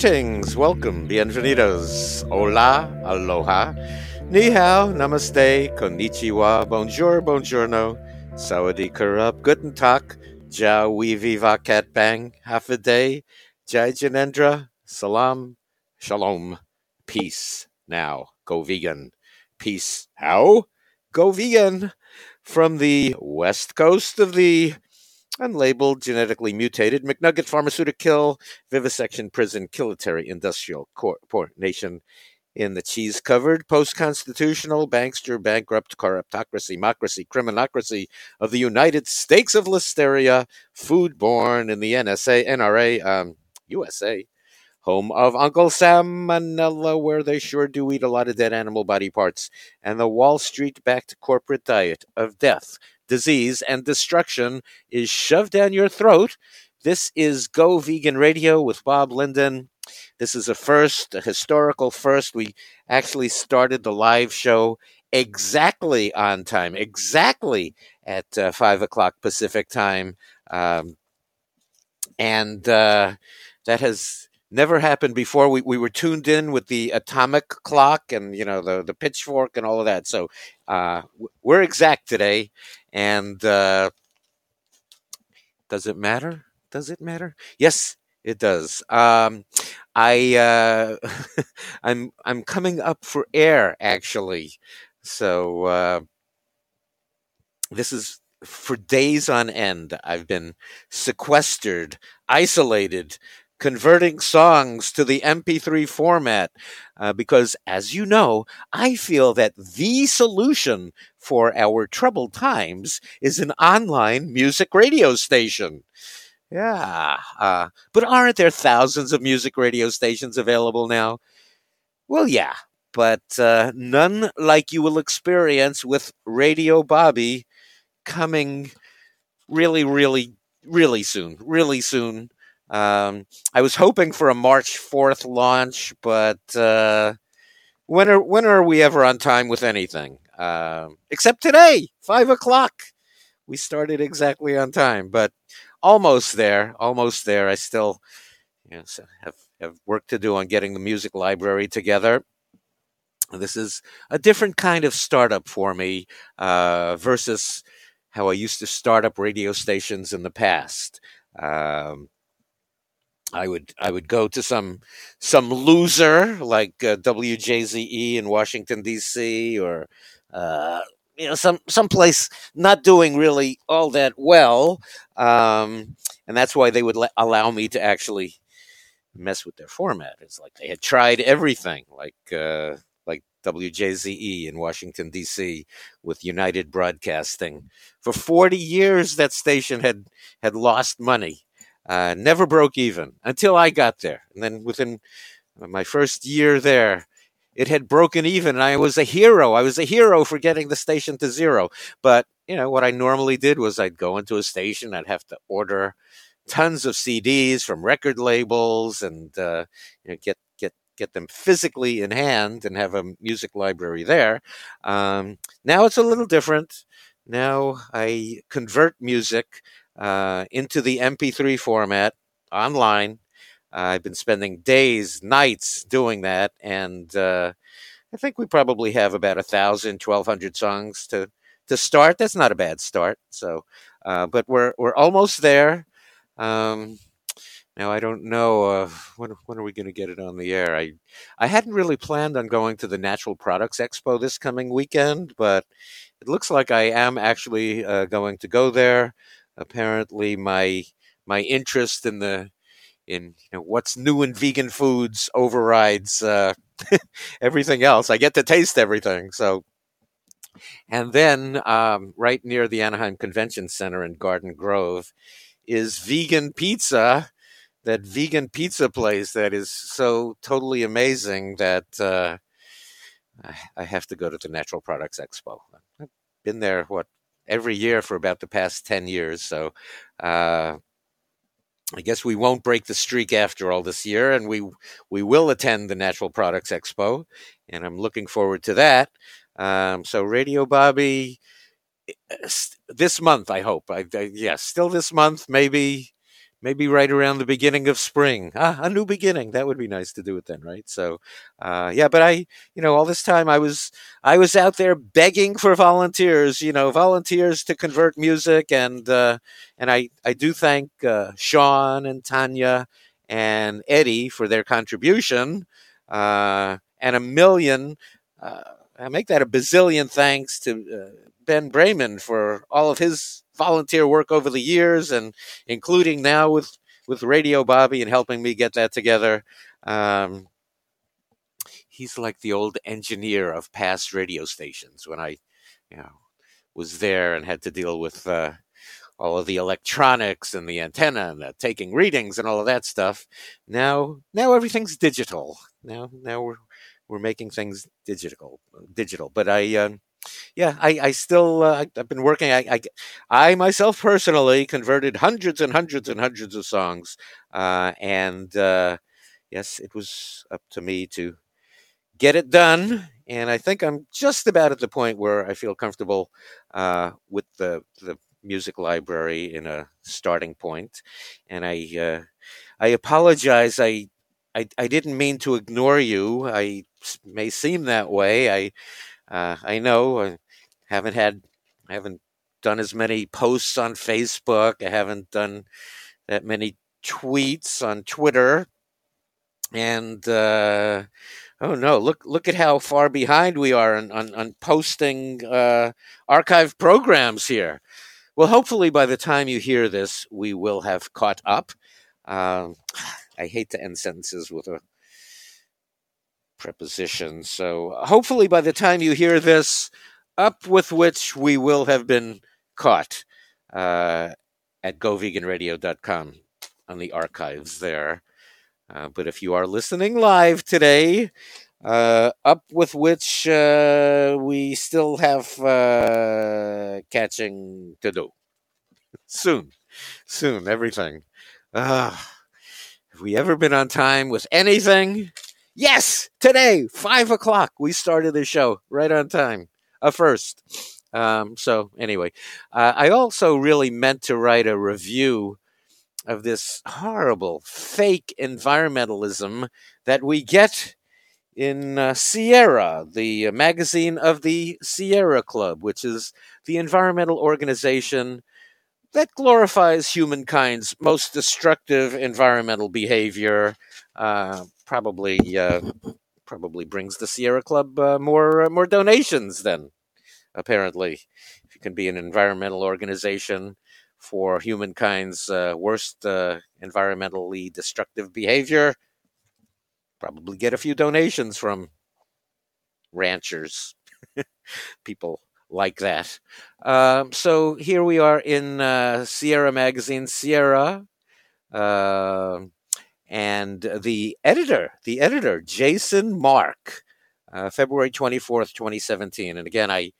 Greetings, welcome, bienvenidos, hola, aloha, ni hao, namaste, konnichiwa, bonjour, buongiorno, sawadee karup, guten tag, ja we viva cat bang, half a day, jai janendra, salam, shalom, peace. Now, go vegan. Peace. How? Go vegan. From the west coast of the unlabeled, genetically mutated McNugget pharmaceutical vivisection prison kilitary industrial corp nation. In the cheese covered post constitutional bankster bankrupt corruptocracy democracy criminocracy of the United States of Listeria foodborne in the NSA NRA um, USA home of Uncle Salmonella, where they sure do eat a lot of dead animal body parts, and the Wall Street backed corporate diet of death, disease, and destruction is shoved down your throat. This is Go Vegan Radio with Bob Linden. This is a first, a historical first. We actually started the live show exactly on time, exactly at uh, five o'clock Pacific time. Um, and uh, that has never happened before. We we were tuned in with the atomic clock and you know the the pitchfork and all of that. So uh, we're exact today. And uh, does it matter? Does it matter? Yes, it does. Um, I uh, I'm I'm coming up for air actually. So uh, this is for days on end. I've been sequestered, isolated, converting songs to the MP3 format. Uh, because, as you know, I feel that the solution for our troubled times is an online music radio station. Yeah. Uh, but aren't there thousands of music radio stations available now? Well, yeah. But uh, none like you will experience with Radio Bobby coming really, really, really soon. Really soon. Um, I was hoping for a March 4th launch, but uh, when are when are we ever on time with anything? Uh, except today, five o'clock. We started exactly on time, but almost there, almost there. I still you know, have have work to do on getting the music library together. This is a different kind of startup for me uh, versus how I used to start up radio stations in the past. Um, I would I would go to some some loser like uh, WJZE in Washington D.C. or uh, you know some some place not doing really all that well, um, and that's why they would allow me to actually mess with their format. It's like they had tried everything, like uh, like WJZE in Washington D.C. with United Broadcasting for forty years. That station had had lost money uh, never broke even until I got there. And then within my first year there, it had broken even. And I was a hero. I was a hero for getting the station to zero. But, you know, what I normally did was I'd go into a station, I'd have to order tons of CDs from record labels and uh, you know, get, get, get them physically in hand and have a music library there. Um, now it's a little different. Now I convert music uh, into the MP3 format online. I've been spending days, nights doing that, and uh, I think we probably have about a thousand, twelve hundred songs to to start. That's not a bad start. So, uh, but we're we're almost there. Um, now I don't know uh, when when are we going to get it on the air. I I hadn't really planned on going to the Natural Products Expo this coming weekend, but it looks like I am actually uh, going to go there apparently my my interest in the in you know what's new in vegan foods overrides uh, everything else. I get to taste everything. So, and then um, right near the Anaheim Convention Center in Garden Grove is vegan pizza. That vegan pizza place that is so totally amazing that uh, I have to go to the Natural Products Expo. I've been there what every year for about the past 10 years. So uh, I guess we won't break the streak after all this year, and we we will attend the Natural Products Expo, and I'm looking forward to that. Um, so Radio Bobby eh, this month, I hope. I, I, yeah, still this month, maybe maybe right around the beginning of spring. Ah, a new beginning. That would be nice to do it then, right? So, uh, yeah. But I, you know, all this time I was I was out there begging for volunteers. You know, volunteers to convert music, and uh, and I I do thank uh, Sean and Tanya and Eddie for their contribution, uh, and a million. Uh, I make that a bazillion thanks to uh, Ben Brayman for all of his volunteer work over the years, and including now with with Radio Bobby and helping me get that together. Um, he's like the old engineer of past radio stations when I, you know, was there and had to deal with uh, all of the electronics and the antenna and the taking readings and all of that stuff. Now, now everything's digital. Now, now we're we're making things digital, digital. But I, uh, yeah, I, I still uh, I've been working. I, I, I myself personally converted hundreds and hundreds and hundreds of songs, uh, and uh, yes, it was up to me to get it done. And I think I'm just about at the point where I feel comfortable uh, with the the music library in a starting point. And I uh, I apologize. I, I I didn't mean to ignore you. I may seem that way. I uh, I know I haven't had, I haven't done as many posts on Facebook. I haven't done that many tweets on Twitter. And uh, oh no, look look at how far behind we are on on, on posting uh, archive programs here. Well, hopefully by the time you hear this, we will have caught up. Um, I hate to end sentences with a preposition. So hopefully, by the time you hear this, up with which we will have been caught uh, at goveganradio.com on the archives there. Uh, but if you are listening live today, uh, up with which uh, we still have uh, catching to do. soon, soon, everything. Have we ever been on time with anything? Yes, today, five o'clock, we started the show right on time. A first. Um, so, anyway, uh, I also really meant to write a review of this horrible fake environmentalism that we get in uh, Sierra, the magazine of the Sierra Club, which is the environmental organization that glorifies humankind's most destructive environmental behavior. Uh, probably uh, probably brings the Sierra Club uh, more uh, more donations. Then, apparently, if you can be an environmental organization for humankind's uh, worst uh, environmentally destructive behavior, probably get a few donations from ranchers, people like that. Um, so here we are in uh, Sierra Magazine, Sierra. Uh, and the editor, the editor, Jason Mark, uh, February 24th, 2017. And again, I,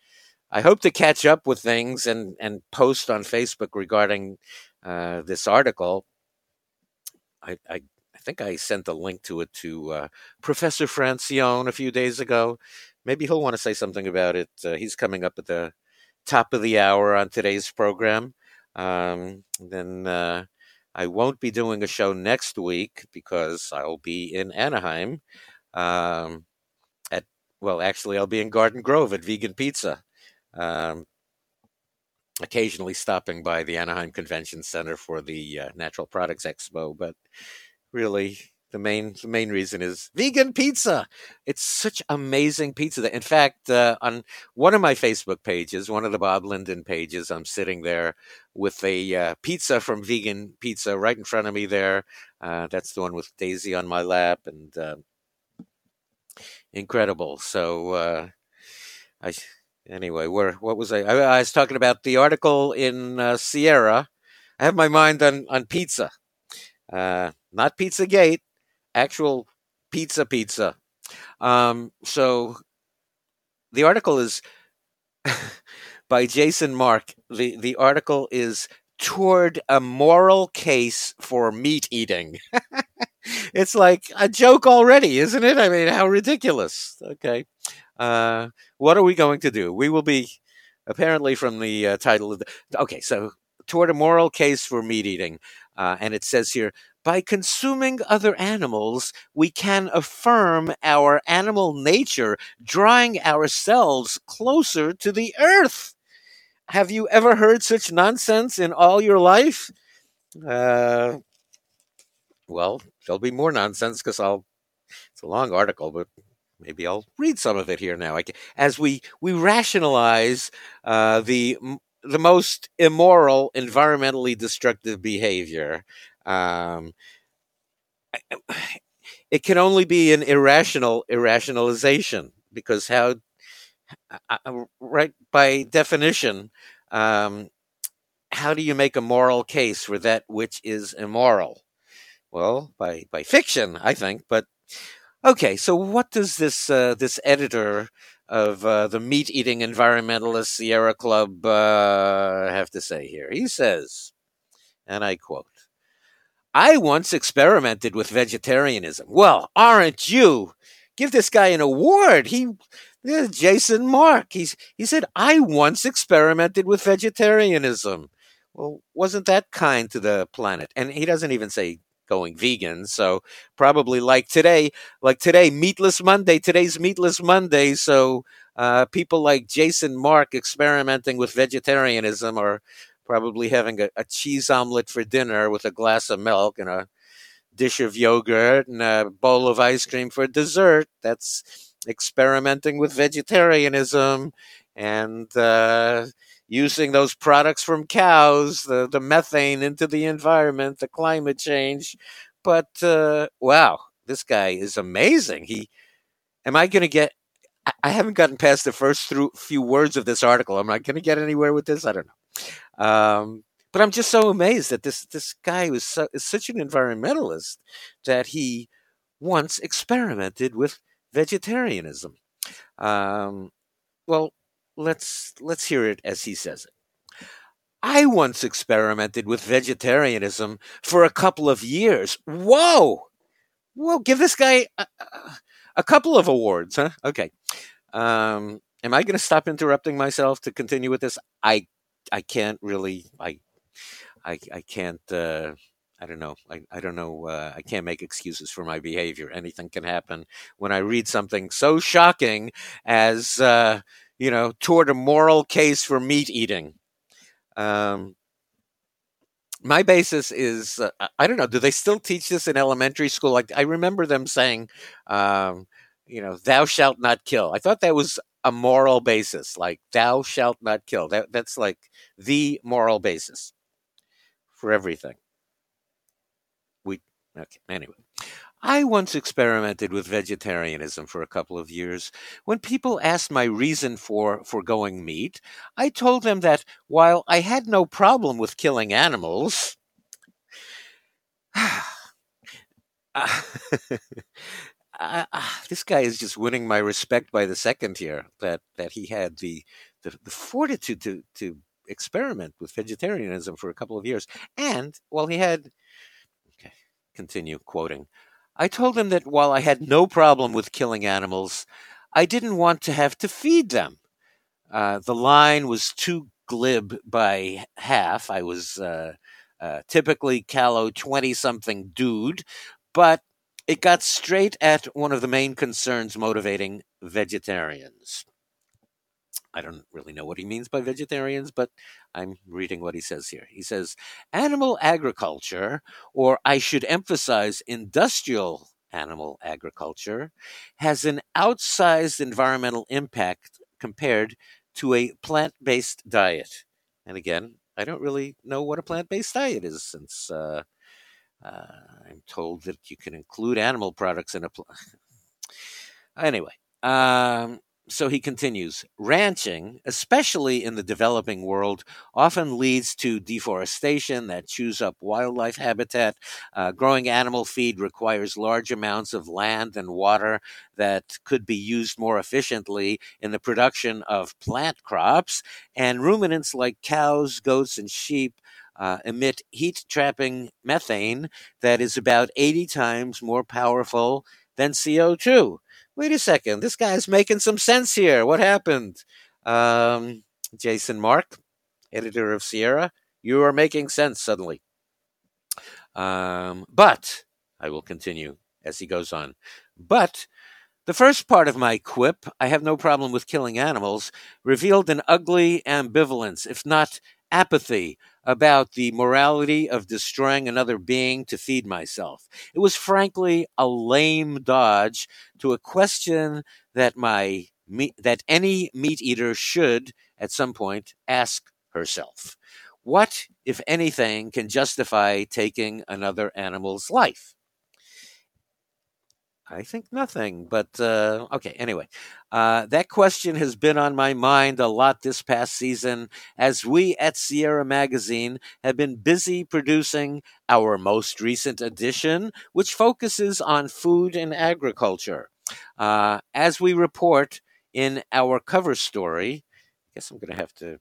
I hope to catch up with things and, and post on Facebook regarding uh, this article. I, I, I, think I sent a link to it to uh, Professor Francione a few days ago. Maybe he'll want to say something about it. Uh, he's coming up at the top of the hour on today's program. Um, then uh, I won't be doing a show next week because I'll be in Anaheim. Um, at well, actually, I'll be in Garden Grove at Vegan Pizza. Um, occasionally stopping by the Anaheim Convention Center for the uh, Natural Products Expo, but really the main the main reason is vegan pizza. It's such amazing pizza that, in fact, uh, on one of my Facebook pages, one of the Bob Linden pages, I'm sitting there with a uh, pizza from Vegan Pizza right in front of me. There, uh, that's the one with Daisy on my lap, and uh, incredible. So, uh, I anyway, where what was I? I? I? was talking about the article in uh, Sierra. I have my mind on on pizza. not Pizzagate, actual pizza pizza. Um, so the article is by Jason Mark. The the article is toward a moral case for meat eating. it's like a joke already, isn't it? I mean, how ridiculous. Okay. Uh, what are we going to do? We will be apparently from the uh, title of the okay, so toward a moral case for meat eating. Uh, and it says here by consuming other animals, we can affirm our animal nature, drawing ourselves closer to the earth. Have you ever heard such nonsense in all your life? Uh, well, there'll be more nonsense because I'll. It's a long article, but maybe I'll read some of it here now. As we we rationalize uh, the the most immoral, environmentally destructive behavior. Um, it can only be an irrational irrationalization because how, right by definition, um, how do you make a moral case for that which is immoral? Well, by by fiction, I think. But okay, so what does this uh, this editor of uh, the meat eating environmentalist Sierra Club uh, have to say here? He says, and I quote. I once experimented with vegetarianism. Well, aren't you? Give this guy an award. He Jason Mark. He's he said I once experimented with vegetarianism. Well, wasn't that kind to the planet? And he doesn't even say going vegan. So probably like today, like today, Meatless Monday. Today's Meatless Monday. So uh, people like Jason Mark experimenting with vegetarianism are probably having a, a, cheese omelet for dinner with a glass of milk and a dish of yogurt and a bowl of ice cream for dessert. That's experimenting with vegetarianism and uh, using those products from cows, the, the methane into the environment, the climate change. But uh, wow, this guy is amazing. He, am I going to get? I haven't gotten past the first through, few words of this article. Am I going to get anywhere with this? I don't know. Um, but I'm just so amazed that this this guy was so, is such an environmentalist that he once experimented with vegetarianism. Um, well, let's let's hear it as he says it. I once experimented with vegetarianism for a couple of years. Whoa! Well, give this guy a, a couple of awards, huh? Okay. Um, am I going to stop interrupting myself to continue with this? I I can't really I I I can't uh, I don't know. I, I don't know. Uh, I can't make excuses for my behavior. Anything can happen when I read something so shocking as uh, you know, toward a moral case for meat eating. Um, my basis is uh, I don't know. Do they still teach this in elementary school? Like I remember them saying, um, you know, "Thou shalt not kill." I thought that was a moral basis. Like "Thou shalt not kill." That that's like the moral basis for everything. We okay. Anyway, I once experimented with vegetarianism for a couple of years. When people asked my reason for foregoing meat, I told them that while I had no problem with killing animals, uh, this guy is just winning my respect by the second here. That that he had the the, the fortitude to to experiment with vegetarianism for a couple of years, and while well, he had okay, continue quoting. I told him that while I had no problem with killing animals, I didn't want to have to feed them. Uh, the line was too glib by half. I was uh, uh, typically callow 20 something dude, but it got straight at one of the main concerns motivating vegetarians. I don't really know what he means by vegetarians, but I'm reading what he says here. He says, animal agriculture, or I should emphasize industrial animal agriculture, has an outsized environmental impact compared to a plant based diet. And again, I don't really know what a plant based diet is since uh, uh, I'm told that you can include animal products in a. plant. anyway, um, so he continues ranching, especially in the developing world, often leads to deforestation that chews up wildlife habitat. Uh, growing animal feed requires large amounts of land and water that could be used more efficiently in the production of plant crops. And ruminants like cows, goats, and sheep. Uh, emit heat trapping methane that is about 80 times more powerful than CO2 wait a second, this guy's making some sense here. What happened? Um, Jason Mark, editor of Sierra, you are making sense suddenly. Um, but I will continue as he goes on. But the first part of my quip, I have no problem with killing animals, revealed an ugly ambivalence, if not apathy, about the morality of destroying another being to feed myself. It was frankly a lame dodge to a question that my that any meat eater should at some point ask herself. What, if anything, can justify taking another animal's life? I think nothing, but uh, okay, anyway. Uh, that question has been on my mind a lot this past season as we at Sierra Magazine have been busy producing our most recent edition, which focuses on food and agriculture. Uh, as we report in our cover story, I guess I'm going to have to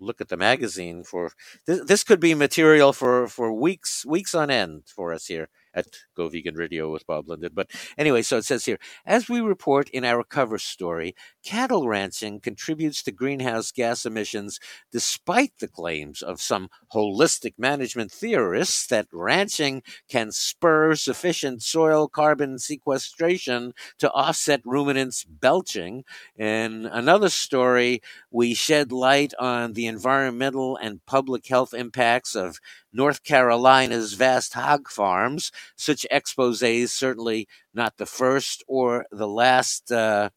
look at the magazine for this, this could be material for for weeks weeks on end for us here at Go Vegan Radio with Bob Linden. But anyway, so it says here as we report in our cover story, cattle ranching contributes to greenhouse gas emissions despite the claims of some holistic management theorists that ranching can spur sufficient soil carbon sequestration to offset ruminants belching. In another story, we shed light on the environmental and public health impacts of North Carolina's vast hog farms. Such exposes, certainly not the first or the last uh,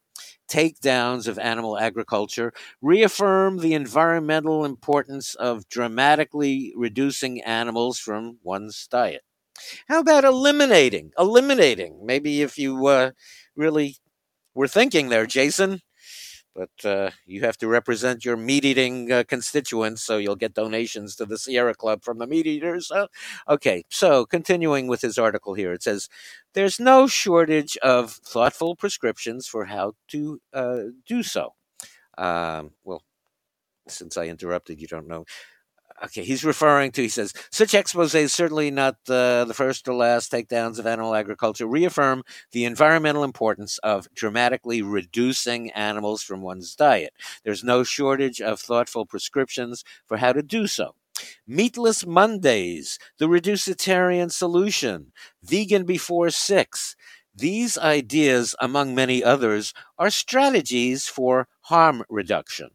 takedowns of animal agriculture, reaffirm the environmental importance of dramatically reducing animals from one's diet. How about eliminating? Eliminating. Maybe if you uh, really were thinking there, Jason, but uh, you have to represent your meat eating uh, constituents, so you'll get donations to the Sierra Club from the meat eaters. Uh, okay, so continuing with his article here, it says there's no shortage of thoughtful prescriptions for how to uh, do so. Um, well, since I interrupted, you don't know okay, he's referring to, he says, such expose is certainly not uh, the first or last takedowns of animal agriculture, reaffirm the environmental importance of dramatically reducing animals from one's diet. There's no shortage of thoughtful prescriptions for how to do so. Meatless Mondays, the reducetarian solution, vegan before six. These ideas, among many others, are strategies for harm reduction.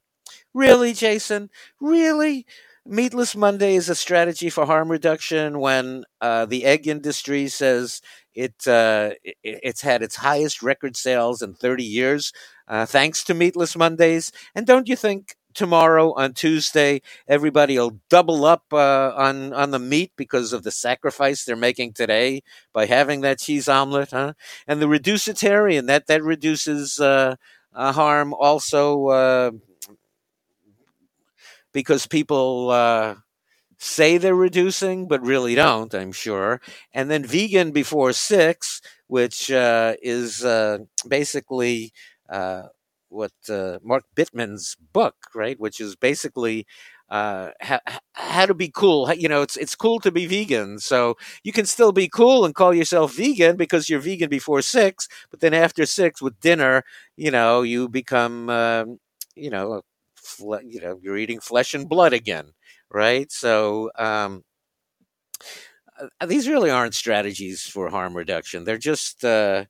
Really, Jason? Really? Meatless Monday is a strategy for harm reduction when uh, the egg industry says it, uh, it, it's had its highest record sales in 30 years uh, thanks to Meatless Mondays. And don't you think tomorrow on Tuesday everybody will double up uh, on on the meat because of the sacrifice they're making today by having that cheese omelet, huh? And the reducetarian that that reduces uh, harm also uh, because people uh, say they're reducing, but really don't, I'm sure. And then vegan before six, which uh, is uh, basically uh, what uh, Mark Bittman's book, right? Which is basically uh, how, how to be cool. You know, it's it's cool to be vegan. So you can still be cool and call yourself vegan because you're vegan before six, but then after six with dinner, you know, you become, um, you know, fle- you know you're eating flesh and blood again, right? So um, uh, these really aren't strategies for harm reduction. They're just uh,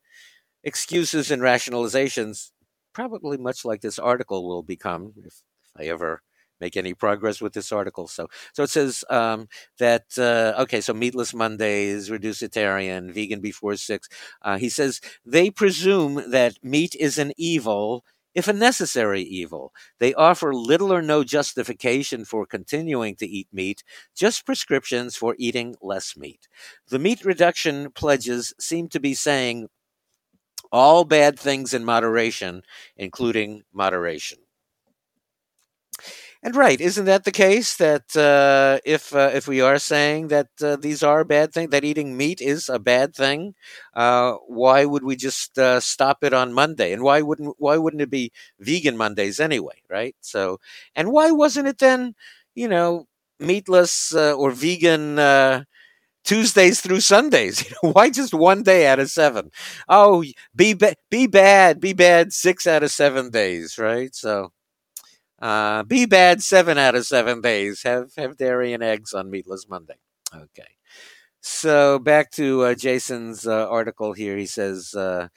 excuses and rationalizations, probably much like this article will become if, I ever make any progress with this article. So, so it says um, that uh, okay. So, meatless Mondays, reducetarian, vegan before six. Uh, he says they presume that meat is an evil if a necessary evil. They offer little or no justification for continuing to eat meat, just prescriptions for eating less meat. The meat reduction pledges seem to be saying all bad things in moderation, including moderation. And right, isn't that the case? That uh, if uh, if we are saying that uh, these are bad things, that eating meat is a bad thing, uh, why would we just uh, stop it on Monday? And why wouldn't why wouldn't it be vegan Mondays anyway? Right. So, and why wasn't it then? You know, meatless uh, or vegan. Tuesdays through Sundays. why just one day out of seven? Oh, be ba- be bad, be bad six out of seven days, right? So uh, be bad seven out of seven days. Have have dairy and eggs on meatless Monday. Okay. So back to uh, Jason's uh, article here. He says uh,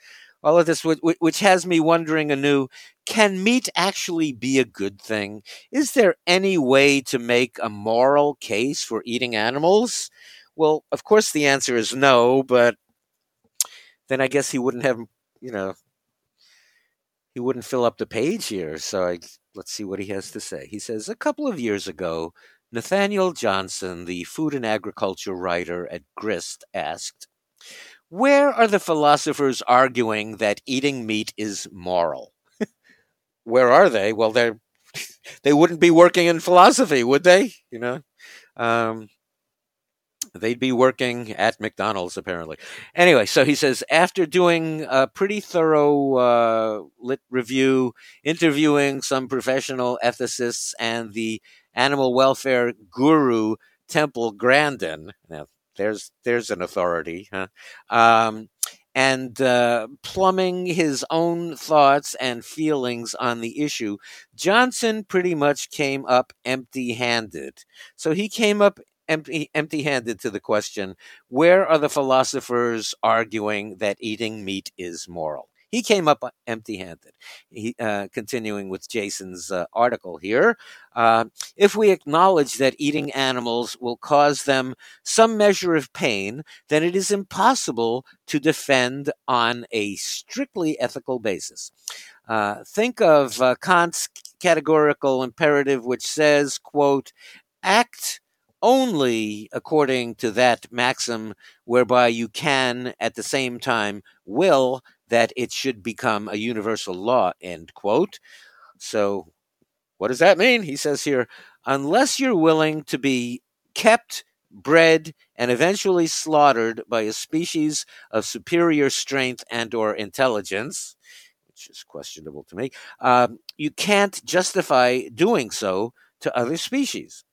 all of this, which, which has me wondering anew: Can meat actually be a good thing? Is there any way to make a moral case for eating animals? Well, of course, the answer is no. But then I guess he wouldn't have, you know, he wouldn't fill up the page here. So I, let's see what he has to say. He says a couple of years ago. Nathaniel Johnson, the food and agriculture writer at Grist, asked, Where are the philosophers arguing that eating meat is moral? Where are they? Well, they're they wouldn't be working in philosophy, would they? You know, um, they'd be working at McDonald's apparently. Anyway, so he says after doing a pretty thorough uh, lit review, interviewing some professional ethicists and the animal welfare guru Temple Grandin. Now, there's there's an authority, huh? Um, and uh, plumbing his own thoughts and feelings on the issue, Johnson pretty much came up empty-handed. So he came up empty empty-handed to the question: Where are the philosophers arguing that eating meat is moral? He came up empty handed. Uh, continuing with Jason's uh, article here, uh, if we acknowledge that eating animals will cause them some measure of pain, then it is impossible to defend on a strictly ethical basis. Uh, think of uh, Kant's categorical imperative, which says, quote, act only according to that maxim whereby you can at the same time will that it should become a universal law, end quote. So, what does that mean? He says here, unless you're willing to be kept, bred, and eventually slaughtered by a species of superior strength and or intelligence, which is questionable to me, um, you can't justify doing so to other species.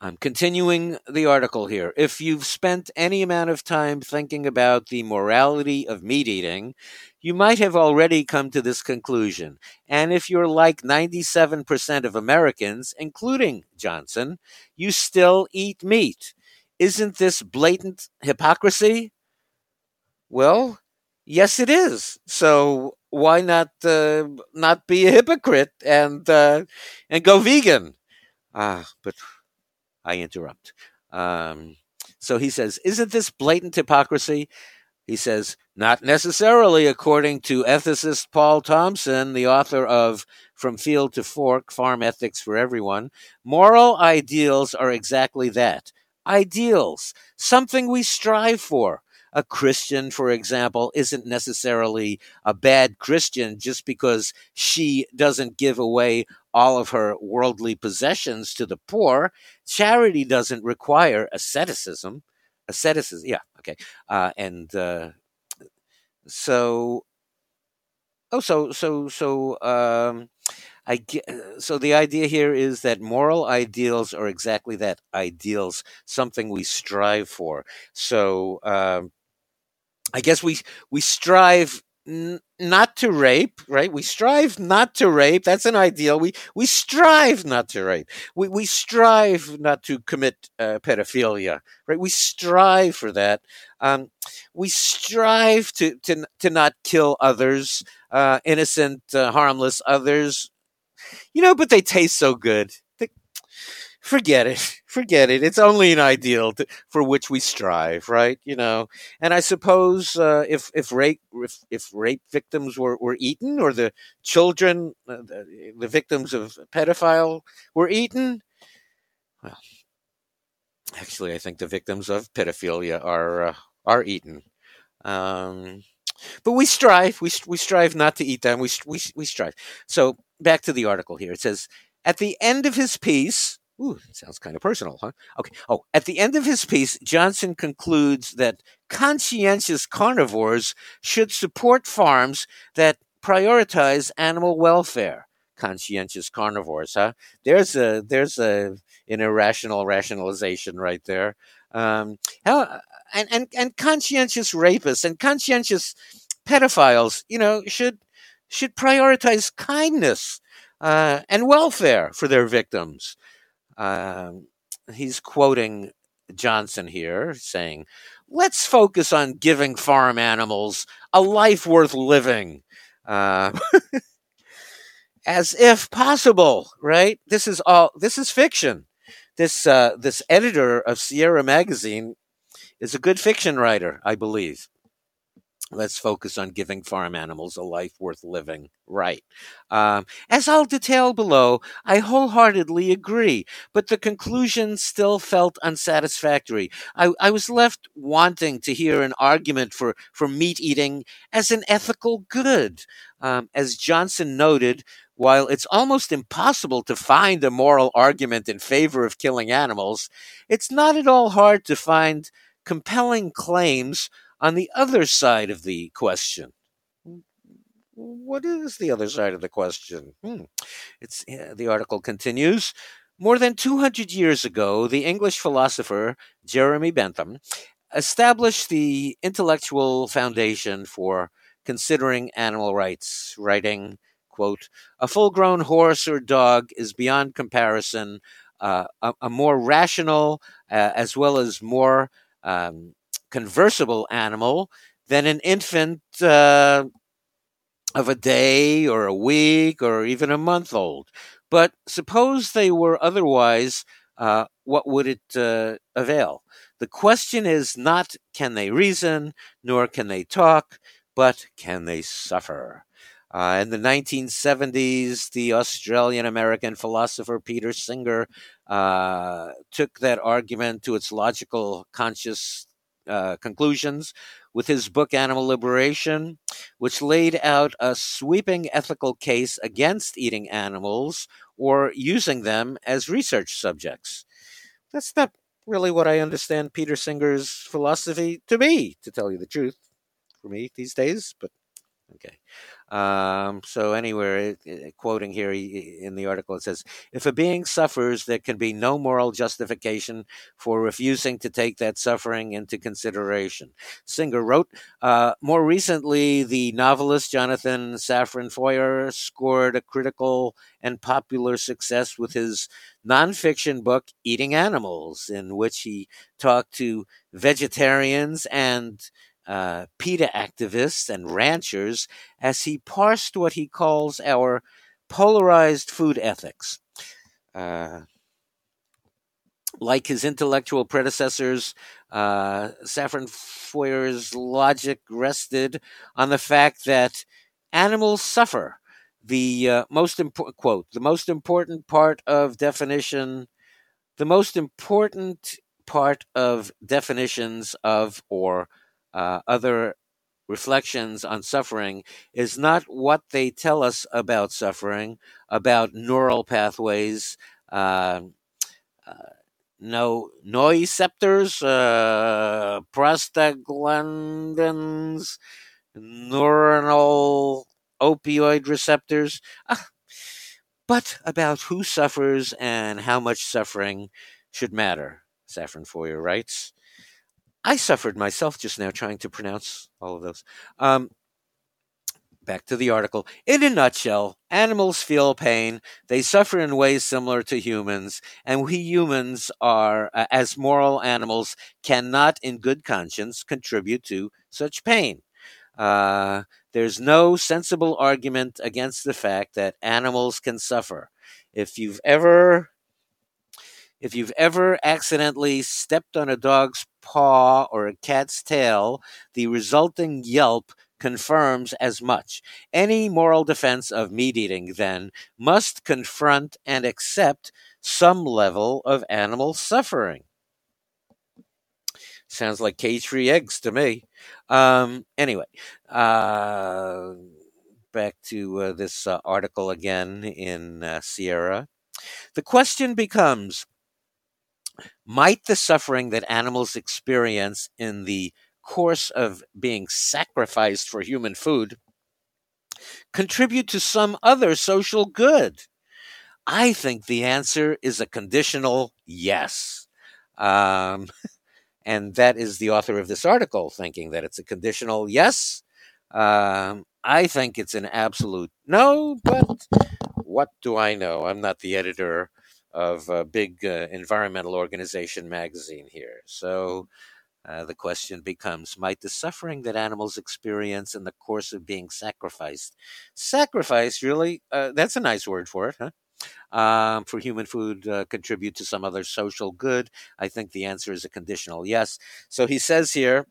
I'm continuing the article here. If you've spent any amount of time thinking about the morality of meat eating, you might have already come to this conclusion. And if you're like 97% of Americans, including Johnson, you still eat meat. Isn't this blatant hypocrisy? Well, yes, it is. So why not uh, not be a hypocrite and uh, and go vegan? Ah, but I interrupt. Um, so he says, Isn't this blatant hypocrisy? He says, Not necessarily, according to ethicist Paul Thompson, the author of From Field to Fork Farm Ethics for Everyone. Moral ideals are exactly that ideals, something we strive for. A Christian, for example, isn't necessarily a bad Christian just because she doesn't give away all of her worldly possessions to the poor. Charity doesn't require asceticism. Asceticism, yeah, okay. Uh, and uh, so, oh, so, so, so, um, I get, so the idea here is that moral ideals are exactly that ideals, something we strive for. So um, I guess we we strive n- not to rape, right? We strive not to rape. That's an ideal. We we strive not to rape. We we strive not to commit uh, pedophilia, right? We strive for that. Um, we strive to to to not kill others, uh, innocent, uh, harmless others. You know, but they taste so good forget it forget it. It's only an ideal to, for which we strive right you know? And i suppose uh, if if rape if, if rape victims were, were eaten or the children uh, the, the, victims of pedophile were eaten well actually i think the victims of pedophilia are uh, are eaten. Um, but we strive we, we strive not to eat them. We, we, we strive. So back to the article here. It says at the end of his piece Ooh, sounds kind of personal, huh? Okay. Oh, at the end of his piece, Johnson concludes that conscientious carnivores should support farms that prioritize animal welfare. Conscientious carnivores, huh? There's a there's a an irrational rationalization right there. Um, how and, and and conscientious rapists and conscientious pedophiles, you know, should should prioritize kindness uh, and welfare for their victims. Um, he's quoting Johnson here saying, let's focus on giving farm animals a life worth living. Uh, as if possible, right? This is all. This is fiction. This uh, this editor of Sierra magazine is a good fiction writer, I believe. Let's focus on giving farm animals a life worth living. Right. Um, as I'll detail below, I wholeheartedly agree, but the conclusion still felt unsatisfactory. I, I was left wanting to hear an argument for, for meat eating as an ethical good. Um, as Johnson noted, while it's almost impossible to find a moral argument in favor of killing animals, it's not at all hard to find compelling claims on the other side of the question. What is the other side of the question? Hmm. It's the article continues. More than 200 years ago, the English philosopher Jeremy Bentham established the intellectual foundation for considering animal rights, writing, quote, a full grown horse or dog is beyond comparison uh, a, a, more rational uh, as well as more um, conversable animal than an infant uh, of a day or a week or even a month old. But suppose they were otherwise, uh, what would it uh, avail? The question is not can they reason, nor can they talk, but can they suffer? Uh, in the 1970s, the Australian American philosopher Peter Singer uh, took that argument to its logical, conscious uh, conclusions with his book Animal Liberation, which laid out a sweeping ethical case against eating animals or using them as research subjects. That's not really what I understand Peter Singer's philosophy to be, to tell you the truth, for me these days, but okay. Um, so anywhere, quoting here in the article, it says, "If a being suffers, there can be no moral justification for refusing to take that suffering into consideration." Singer wrote. Uh, more recently, the novelist Jonathan Safran Foer scored a critical and popular success with his nonfiction book "Eating Animals," in which he talked to vegetarians and uh, PETA activists and ranchers as he parsed what he calls our polarized food ethics. Uh, like his intellectual predecessors, uh, Safran Foer's logic rested on the fact that animals suffer. The uh, most important quote: the most important part of definition, the most important part of definitions of or uh, other reflections on suffering is not what they tell us about suffering, about neural pathways, uh, uh, no nociceptors, uh, prostaglandins, neuronal opioid receptors, ah, but about who suffers and how much suffering should matter. Safran Foer writes. I suffered myself just now trying to pronounce all of those. Um, back to the article. In a nutshell, animals feel pain. They suffer in ways similar to humans, and we humans are, uh, as moral animals, cannot, in good conscience, contribute to such pain. Uh, there's no sensible argument against the fact that animals can suffer. If you've ever if you've ever accidentally stepped on a dog's paw or a cat's tail, the resulting yelp confirms as much. Any moral defense of meat eating, then, must confront and accept some level of animal suffering. Sounds like cage free eggs to me. Um, anyway, uh, back to uh, this uh, article again in uh, Sierra. The question becomes might the suffering that animals experience in the course of being sacrificed for human food contribute to some other social good? I think the answer is a conditional yes. Um, and that is the author of this article thinking that it's a conditional yes. Um, I think it's an absolute no, but what do I know? I'm not the editor of a big uh, environmental organization magazine here. So uh, the question becomes Might the suffering that animals experience in the course of being sacrificed, sacrifice really, uh, that's a nice word for it, huh? Um, for human food uh, contribute to some other social good? I think the answer is a conditional yes. So he says here,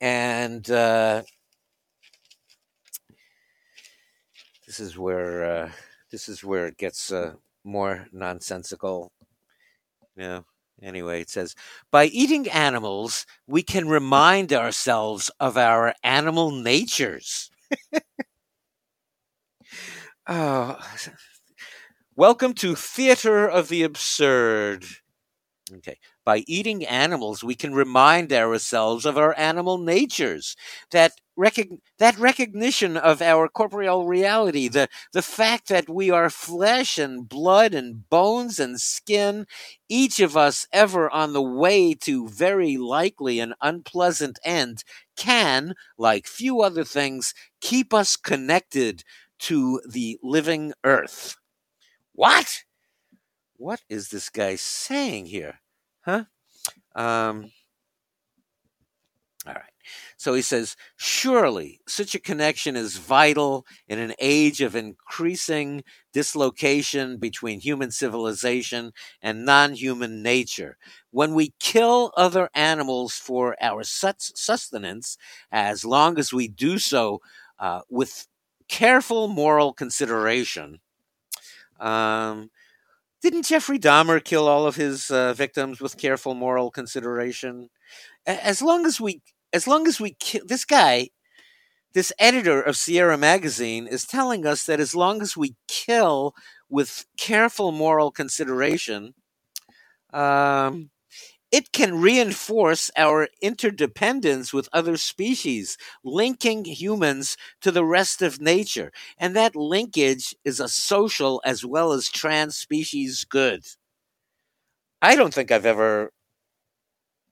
and uh, this is where uh, this is where it gets uh, more nonsensical. You know, anyway, it says by eating animals, we can remind ourselves of our animal natures. oh, welcome to Theater of the Absurd. Okay. By eating animals, we can remind ourselves of our animal natures. That recog- that recognition of our corporeal reality, the, the fact that we are flesh and blood and bones and skin, each of us ever on the way to very likely an unpleasant end, can, like few other things, keep us connected to the living earth. What? What is this guy saying here? Huh? Um, all right. So he says, surely such a connection is vital in an age of increasing dislocation between human civilization and non human nature. When we kill other animals for our sustenance, as long as we do so uh, with careful moral consideration, um, didn't Jeffrey Dahmer kill all of his uh, victims with careful moral consideration? As long as we, as long as we kill this guy, this editor of Sierra Magazine is telling us that as long as we kill with careful moral consideration, um, it can reinforce our interdependence with other species, linking humans to the rest of nature. And that linkage is a social as well as trans species good. I don't think I've ever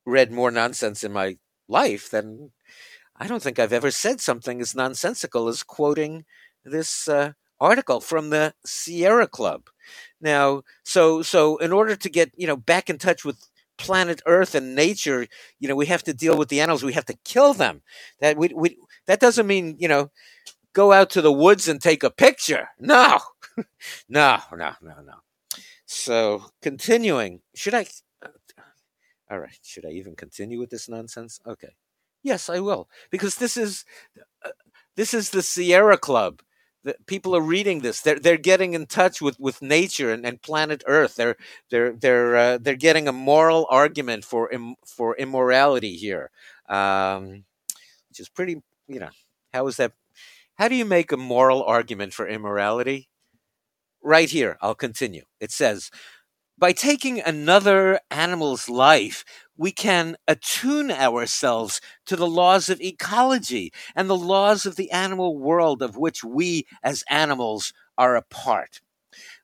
read more nonsense in my life than I don't think I've ever said something as nonsensical as quoting this uh, article from the Sierra Club. Now, so so in order to get you know back in touch with planet Earth and nature, you know, we have to deal with the animals. We have to kill them. That we, we that doesn't mean you know go out to the woods and take a picture. No, no, no, no, no. So continuing, should I? Uh, all right, should I even continue with this nonsense? Okay, yes, I will because this is uh, this is the Sierra Club people are reading this. They're they're getting in touch with, with nature and, and planet Earth. They're they're they're uh, they're getting a moral argument for Im, for immorality here, um, which is pretty. You know, how is that? How do you make a moral argument for immorality? Right here, I'll continue. It says, by taking another animal's life, we can attune ourselves to the laws of ecology and the laws of the animal world of which we as animals are a part.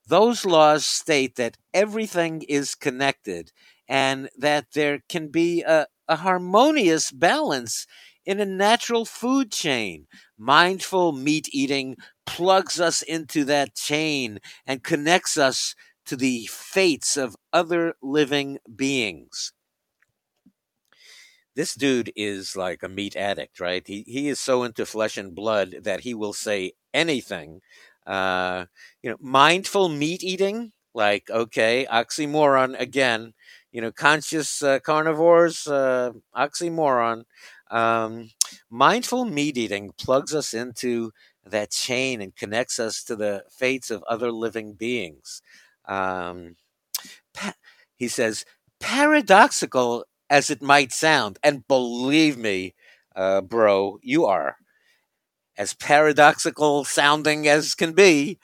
Those laws state that everything is connected and that there can be a, a harmonious balance in a natural food chain. Mindful meat eating plugs us into that chain and connects us to the fates of other living beings this dude is like a meat addict, right? He he is so into flesh and blood that he will say anything. Uh, you know, mindful meat eating, like okay, oxymoron again. You know, conscious uh, carnivores, uh, oxymoron. Um, mindful meat eating plugs us into that chain and connects us to the fates of other living beings. Um, pa- he says paradoxical as it might sound. And believe me, uh, bro, you are as paradoxical sounding as can be.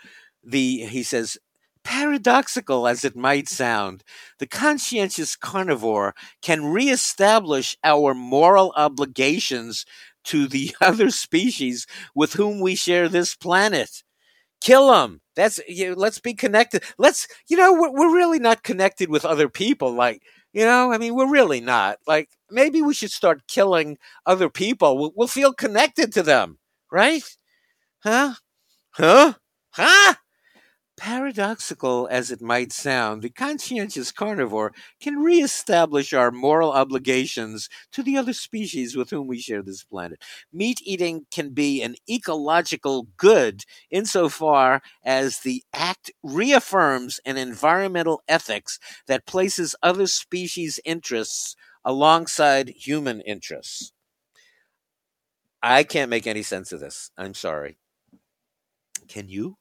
The he says, paradoxical as it might sound, the conscientious carnivore can reestablish our moral obligations to the other species with whom we share this planet. Kill them. That's you know, let's be connected. Let's you know we're, we're really not connected with other people like you know, I mean, we're really not. Like, maybe we should start killing other people. We'll, we'll feel connected to them, right? Huh? Huh? Huh? Paradoxical as it might sound, the conscientious carnivore can reestablish our moral obligations to the other species with whom we share this planet. Meat eating can be an ecological good insofar as the act reaffirms an environmental ethics that places other species' interests alongside human interests. I can't make any sense of this. I'm sorry. Can you?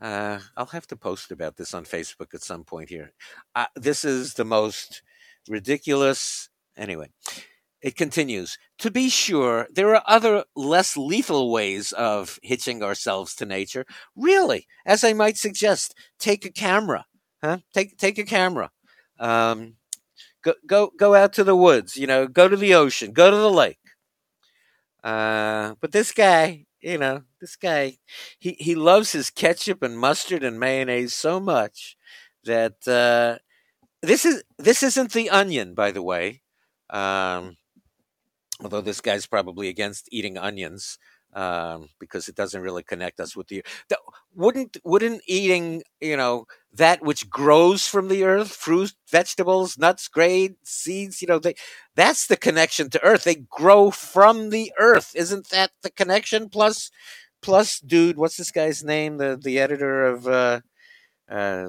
Uh, I'll have to post about this on Facebook at some point here. Uh, this is the most ridiculous. Anyway, it continues. To be sure, there are other less lethal ways of hitching ourselves to nature. Really, as I might suggest, take a camera. Huh? Take take a camera. Um, go go go out to the woods. You know, go to the ocean. Go to the lake. Uh, but this guy, you know, this guy, he, he loves his ketchup and mustard and mayonnaise so much that uh, this is this isn't the onion, by the way. Um, although this guy's probably against eating onions um, because it doesn't really connect us with the, wouldn't wouldn't eating you know that which grows from the earth fruit vegetables nuts grain seeds you know they that's the connection to earth. They grow from the earth. Isn't that the connection? Plus plus dude what's this guy's name? The the editor of uh, uh,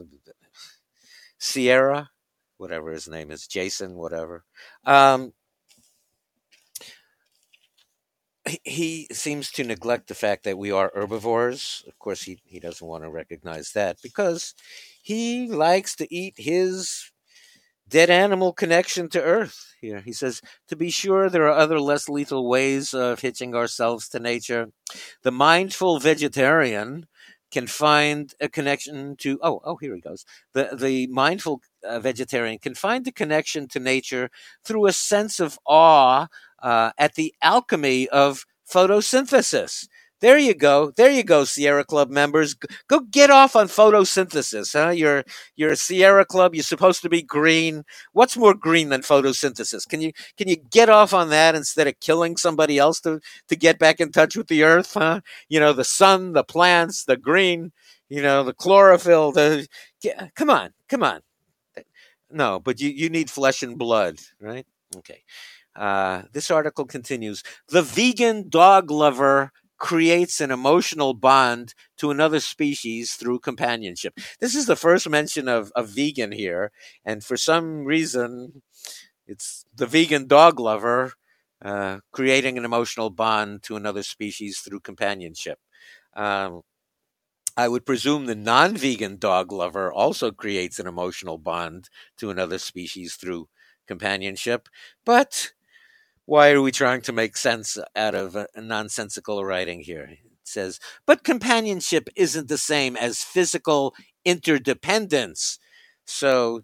sierra? Whatever his name is. Jason whatever. Um, he seems to neglect the fact that we are herbivores. Of course, he, he doesn't want to recognize that because he likes to eat his dead animal connection to earth. Here, he says, to be sure, there are other less lethal ways of hitching ourselves to nature. The mindful vegetarian can find a connection to oh oh here he goes the the mindful uh, vegetarian can find the connection to nature through a sense of awe uh, at the alchemy of photosynthesis. There you go. There you go, Sierra Club members. Go get off on photosynthesis, huh? You're you're a Sierra Club. You're supposed to be green. What's more green than photosynthesis? Can you can you get off on that instead of killing somebody else to to get back in touch with the earth, huh? You know, the sun, the plants, the green, you know, the chlorophyll. The come on, come on. No, but you you need flesh and blood, right? Okay. Uh, this article continues The vegan dog lover creates an emotional bond to another species through companionship. This is the first mention of a vegan here, and for some reason, it's the vegan dog lover uh, creating an emotional bond to another species through companionship. Um, I would presume the non vegan dog lover also creates an emotional bond to another species through companionship, but why are we trying to make sense out of a, nonsensical writing here? It says, but companionship isn't the same as physical interdependence. So,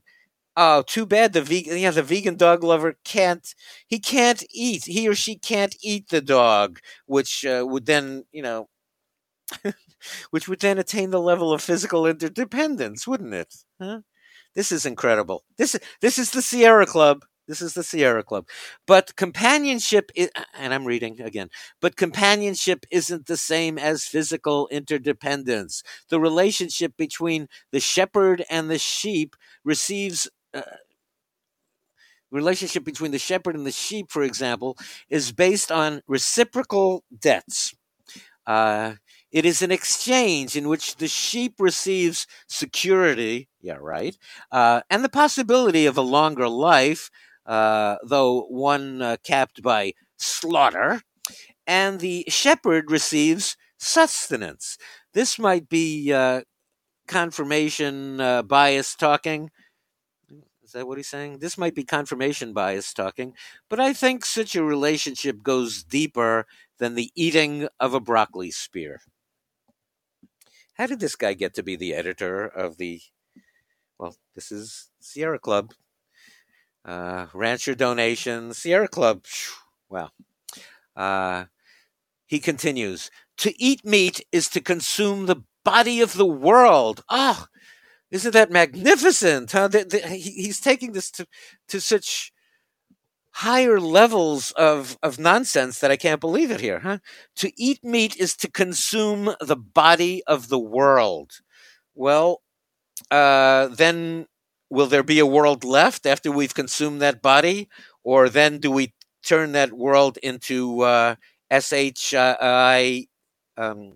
oh, too bad the vegan, yeah, the vegan dog lover can't, he can't eat, he or she can't eat the dog, which uh, would then, you know, which would then attain the level of physical interdependence, wouldn't it? Huh? This is incredible. This this is the Sierra Club. This is the Sierra Club. But companionship, is, and I'm reading again, but companionship isn't the same as physical interdependence. The relationship between the shepherd and the sheep receives. Uh, relationship between the shepherd and the sheep, for example, is based on reciprocal debts. Uh, it is an exchange in which the sheep receives security, yeah, right, uh, and the possibility of a longer life though one uh, capped by slaughter, and the shepherd receives sustenance. This might be uh, confirmation uh, bias talking. Is that what he's saying? This might be confirmation bias talking, but I think such a relationship goes deeper than the eating of a broccoli spear. How did this guy get to be the editor of the? Well, this is Sierra Club uh, rancher donations, Sierra Club. Well, uh, he continues to eat meat is to consume the body of the world. Oh, isn't that magnificent? Huh? The, the, he, he's taking this to, to such higher levels of, of nonsense that I can't believe it here. Huh? To eat meat is to consume the body of the world. well, uh, then will there be a world left after we've consumed that body, or then do we turn that world into uh, SHI? Um,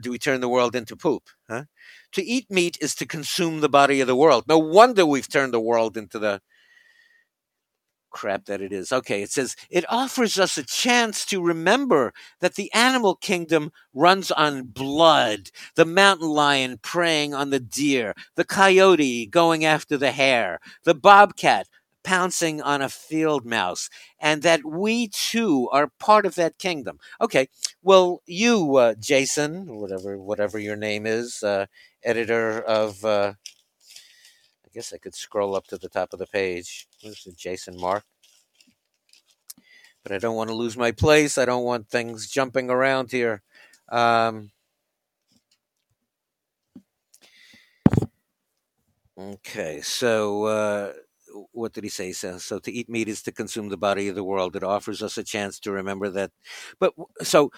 do we turn the world into poop? Huh? To eat meat is to consume the body of the world. No wonder we've turned the world into the crap that it is. Okay, it says it offers us a chance to remember that the animal kingdom runs on blood. The mountain lion preying on the deer, the coyote going after the hare, the bobcat pouncing on a field mouse, and that we too are part of that kingdom. Okay, well, you, uh, Jason, whatever whatever your name is, uh, editor of. Uh, I guess I could scroll up to the top of the page. This is Jason Mark. But I don't want to lose my place. I don't want things jumping around here. Um, okay, so uh, what did he say? So, so to eat meat is to consume the body of the world. It offers us a chance to remember that. But so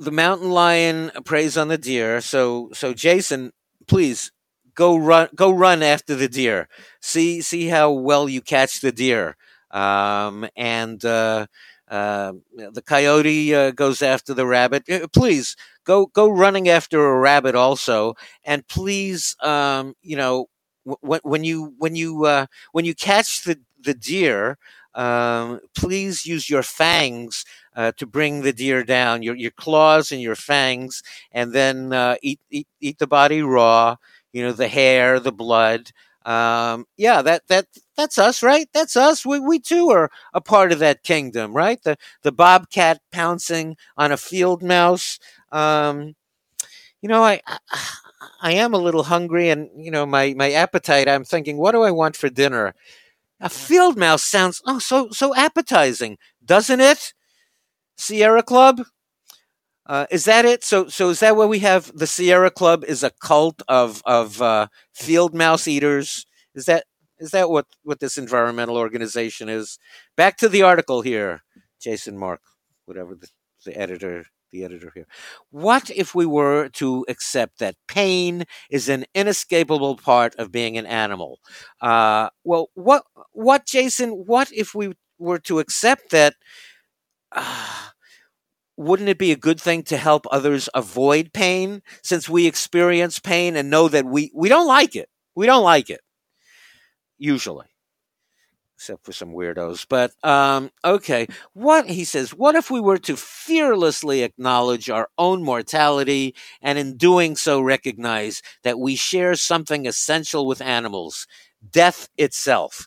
the mountain lion preys on the deer. So, so Jason, please go run go run after the deer. See see how well you catch the deer. Um, and uh, uh, the coyote uh, goes after the rabbit. Uh, please go go running after a rabbit also. And please um, you know when you when you uh, when you catch the the deer um, please use your fangs uh, to bring the deer down, your, your claws and your fangs, and then uh, eat, eat, eat the body raw you know, the hair, the blood. Um, yeah, that that that's us, right? That's us. We we too are a part of that kingdom, right? The the bobcat pouncing on a field mouse. Um, you know, I, I I am a little hungry, and you know, my my appetite. I'm thinking, what do I want for dinner? A field mouse sounds oh so so appetizing, doesn't it? Sierra Club. Uh, is that it? So, so is that what we have? The Sierra Club is a cult of of uh, field mouse eaters. Is that is that what what this environmental organization is? Back to the article here, Jason Mark, whatever the, the editor the editor here. What if we were to accept that pain is an inescapable part of being an animal? Uh, well, what what Jason? What if we were to accept that? Uh, wouldn't it be a good thing to help others avoid pain since we experience pain and know that we, we don't like it? We don't like it, usually, except for some weirdos. But, um, okay, what, he says, what if we were to fearlessly acknowledge our own mortality and in doing so recognize that we share something essential with animals? Death itself.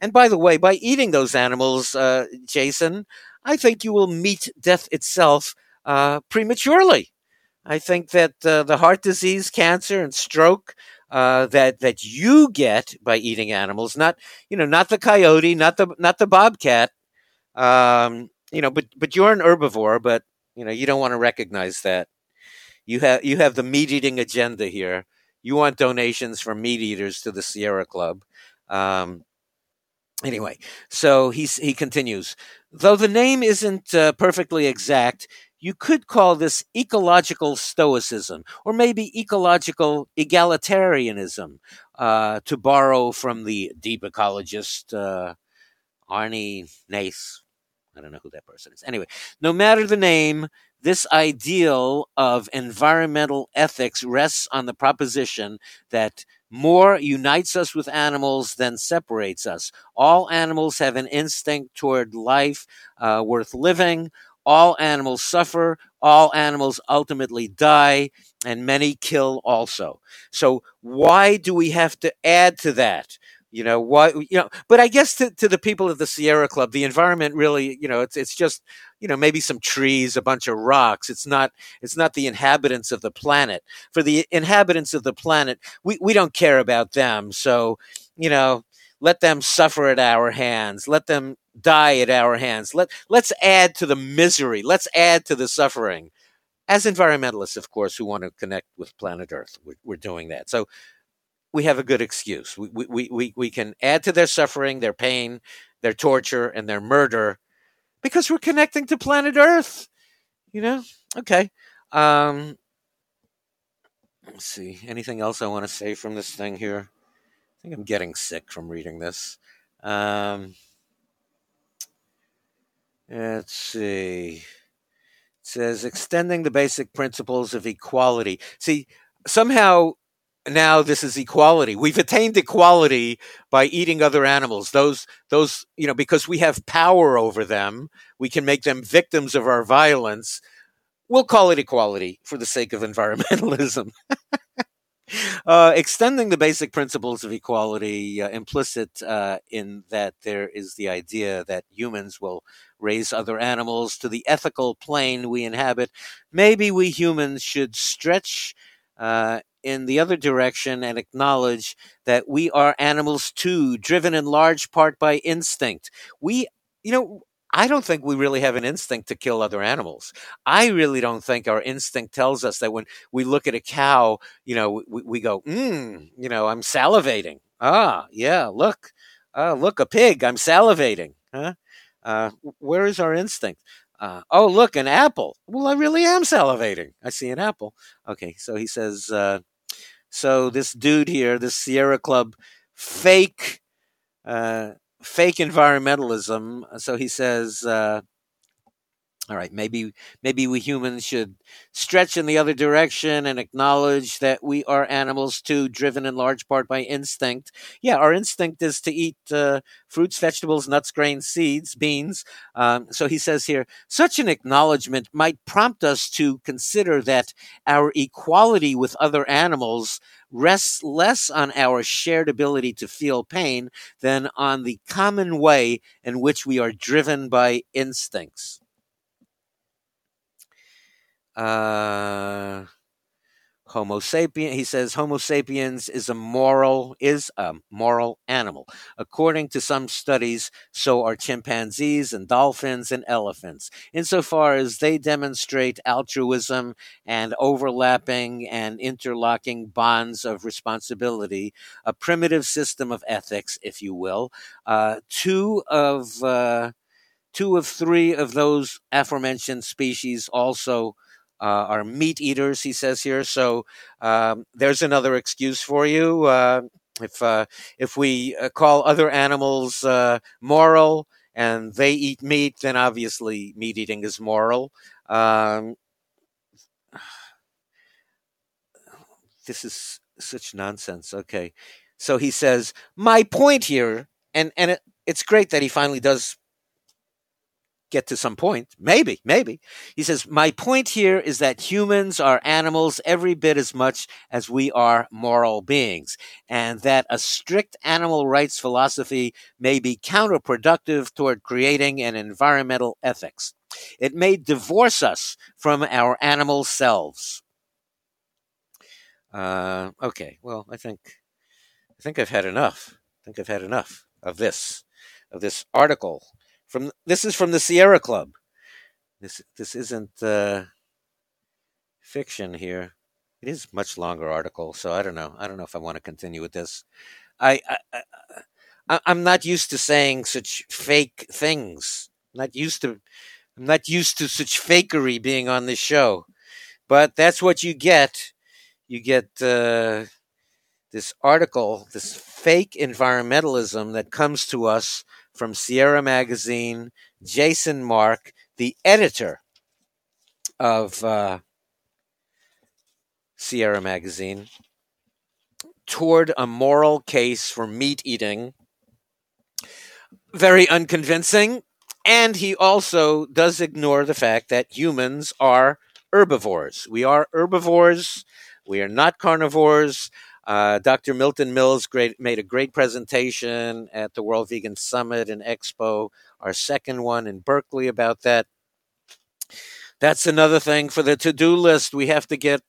And by the way, by eating those animals, uh, Jason, I think you will meet death itself uh, prematurely. I think that uh, the heart disease, cancer, and stroke uh, that that you get by eating animals, not you know, not the coyote, not the not the bobcat, um, you know, but but you're an herbivore, but you know, you don't want to recognize that. You have you have the meat eating agenda here. You want donations from meat eaters to the Sierra Club. Um, Anyway, so he he continues. Though the name isn't uh, perfectly exact, you could call this ecological stoicism, or maybe ecological egalitarianism, uh, to borrow from the deep ecologist uh, Arne Naess. I don't know who that person is. Anyway, no matter the name, this ideal of environmental ethics rests on the proposition that more unites us with animals than separates us. All animals have an instinct toward life uh, worth living. All animals suffer. All animals ultimately die, and many kill also. So, why do we have to add to that? You know what? You know, but I guess to, to the people of the Sierra Club, the environment really, you know, it's it's just, you know, maybe some trees, a bunch of rocks. It's not it's not the inhabitants of the planet. For the inhabitants of the planet, we we don't care about them. So, you know, let them suffer at our hands. Let them die at our hands. Let let's add to the misery. Let's add to the suffering. As environmentalists, of course, who want to connect with planet Earth, we're, we're doing that. So we have a good excuse. We, we, we, we can add to their suffering, their pain, their torture, and their murder because we're connecting to planet Earth. You know? Okay. Um, Let's see. Anything else I want to say from this thing here? I think I'm getting sick from reading this. Um, let's see. It says extending the basic principles of equality. See, somehow now this is equality. We've attained equality by eating other animals. Those those you know because we have power over them, we can make them victims of our violence. We'll call it equality for the sake of environmentalism. uh, extending the basic principles of equality, uh, implicit uh, in that there is the idea that humans will raise other animals to the ethical plane we inhabit. Maybe we humans should stretch uh, in the other direction and acknowledge that we are animals too, driven in large part by instinct. We, you know, I don't think we really have an instinct to kill other animals. I really don't think our instinct tells us that when we look at a cow, you know, we, we go, mmm, you know, I'm salivating. Ah, yeah, look, uh, look, a pig, I'm salivating. Huh? Uh, where is our instinct? Uh, oh, look, an apple. Well, I really am salivating. I see an apple. Okay, so he says, uh, so this dude here, this Sierra Club fake uh, fake environmentalism. So he says, uh, all right, maybe maybe we humans should stretch in the other direction and acknowledge that we are animals too, driven in large part by instinct. Yeah, our instinct is to eat uh, fruits, vegetables, nuts, grains, seeds, beans. Um, so he says here, such an acknowledgement might prompt us to consider that our equality with other animals rests less on our shared ability to feel pain than on the common way in which we are driven by instincts. Uh, Homo sapien, he says, Homo sapiens is a moral is a moral animal. According to some studies, so are chimpanzees and dolphins and elephants, insofar as they demonstrate altruism and overlapping and interlocking bonds of responsibility, a primitive system of ethics, if you will. Uh, two of uh, two of three of those aforementioned species also uh, are meat eaters, he says here. So um, there's another excuse for you. Uh, if uh, if we uh, call other animals uh, moral and they eat meat, then obviously meat eating is moral. Um, this is such nonsense. Okay, so he says my point here, and and it, it's great that he finally does get to some point. Maybe, maybe. He says, My point here is that humans are animals every bit as much as we are moral beings, and that a strict animal rights philosophy may be counterproductive toward creating an environmental ethics. It may divorce us from our animal selves. Uh, okay, well, I think I think I've had enough. I think I've had enough of this of this article from this is from the Sierra Club. This this isn't uh, fiction here. It is much longer article, so I don't know. I don't know if I want to continue with this. I, I, I I'm not used to saying such fake things. I'm not used to I'm not used to such fakery being on this show. But that's what you get. You get uh, this article, this fake environmentalism that comes to us from Sierra Magazine, Jason Mark, the editor of uh, Sierra Magazine, toward a moral case for meat eating. Very unconvincing. And he also does ignore the fact that humans are herbivores. We are herbivores. We are not carnivores. Uh, Dr. Milton Mills great, made a great presentation at the World Vegan Summit and Expo, our second one in Berkeley about that. That's another thing for the to do list. We have to get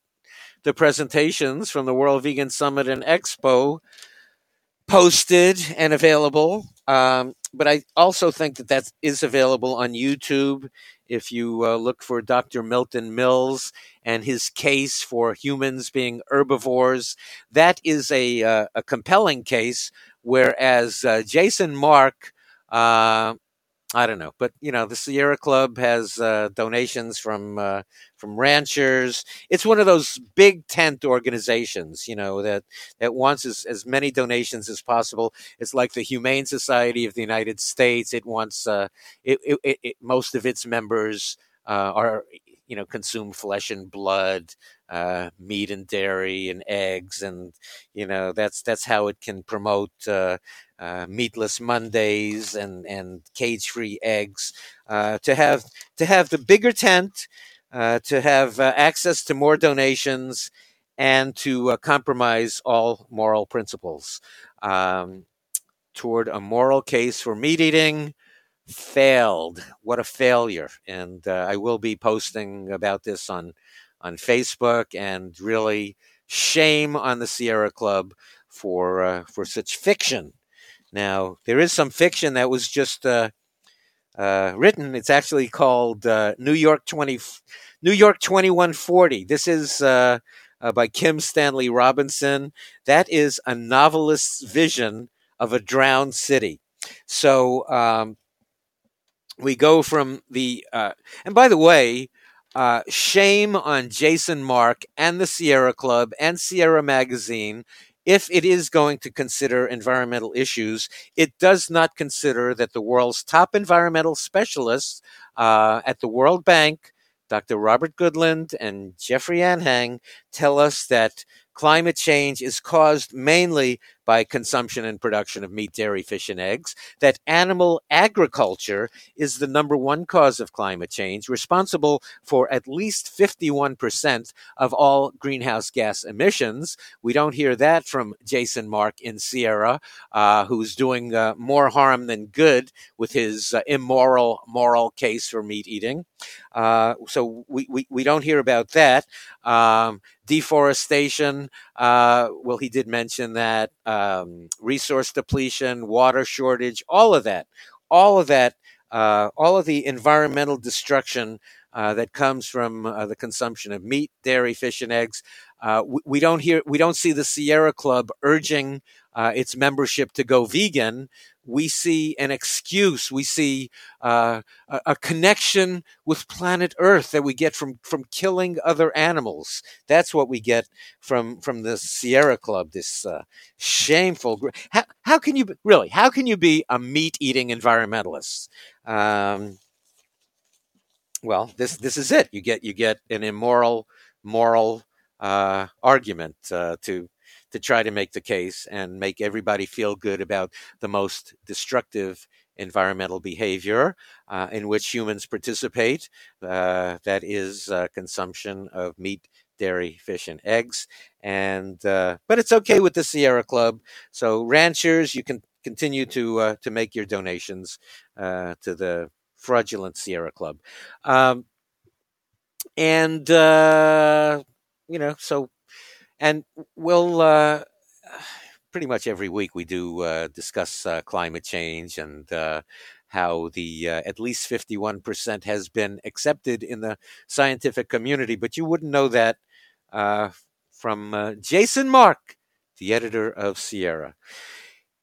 the presentations from the World Vegan Summit and Expo posted and available. Um, but I also think that that is available on YouTube if you uh, look for Dr. Milton Mills and his case for humans being herbivores, that is a, uh, a compelling case. Whereas uh, Jason Mark, uh, I don't know, but you know, the Sierra Club has uh, donations from uh, from ranchers. It's one of those big tent organizations, you know, that that wants as, as many donations as possible. It's like the Humane Society of the United States. It wants uh, it, it, it, most of its members uh, are you know consume flesh and blood uh, meat and dairy and eggs and you know that's that's how it can promote uh, uh, meatless Mondays and and cage free eggs uh, to have to have the bigger tent uh, to have uh, access to more donations and to compromise all moral principles um, toward a moral case for meat eating failed. What a failure! And uh, I will be posting about this on on Facebook. And really, shame on the Sierra Club for uh, for such fiction. Now there is some fiction that was just uh, uh written. It's actually called uh, New York twenty New York twenty one forty. This is. Uh, by Kim Stanley Robinson. That is a novelist's vision of a drowned city. So um, we go from the uh, and by the way uh, shame on jason mark and the sierra club and sierra magazine if it is going to consider environmental issues. It does not consider that the world's top environmental specialists uh, at the world bank dr robert goodland and jeffrey anhang tell us that climate change is caused mainly by consumption and production of meat, dairy, fish, and eggs, that animal agriculture is the number one cause of climate change, responsible for at least 51% of all greenhouse gas emissions. We don't hear that from Jason Mark in Sierra, uh, who's doing uh, more harm than good with his uh, immoral moral case for meat eating. Uh, so we, we, we, don't hear about that. Um, deforestation, uh, well, he did mention that um, resource depletion, water shortage, all of that, all of that, uh, all of the environmental destruction uh, that comes from uh, the consumption of meat, dairy, fish, and eggs. Uh, we, don't hear, we don't see the Sierra Club urging its membership to go vegan we see an excuse, we see uh, a, a, connection with planet Earth that we get from from killing other animals. That's what we get from from the Sierra Club. This uh, shameful. How, how can you really? How can you be a meat eating environmentalist? Um, well, this this is it. You get you get an immoral moral uh, argument uh, to to try to make the case and make everybody feel good about the most destructive environmental behavior uh, in which humans participate. Uh, that is uh, consumption of meat, dairy, fish, and eggs. And uh, but it's okay with the Sierra Club. So ranchers, you can continue to uh, to make your donations uh, to the fraudulent Sierra Club. Um, and you know, so and we'll uh, pretty much every week we do uh, discuss uh, climate change and uh, how the uh, at least 51% has been accepted in the scientific community. But you wouldn't know that uh, from Jason Mark, the editor of Sierra.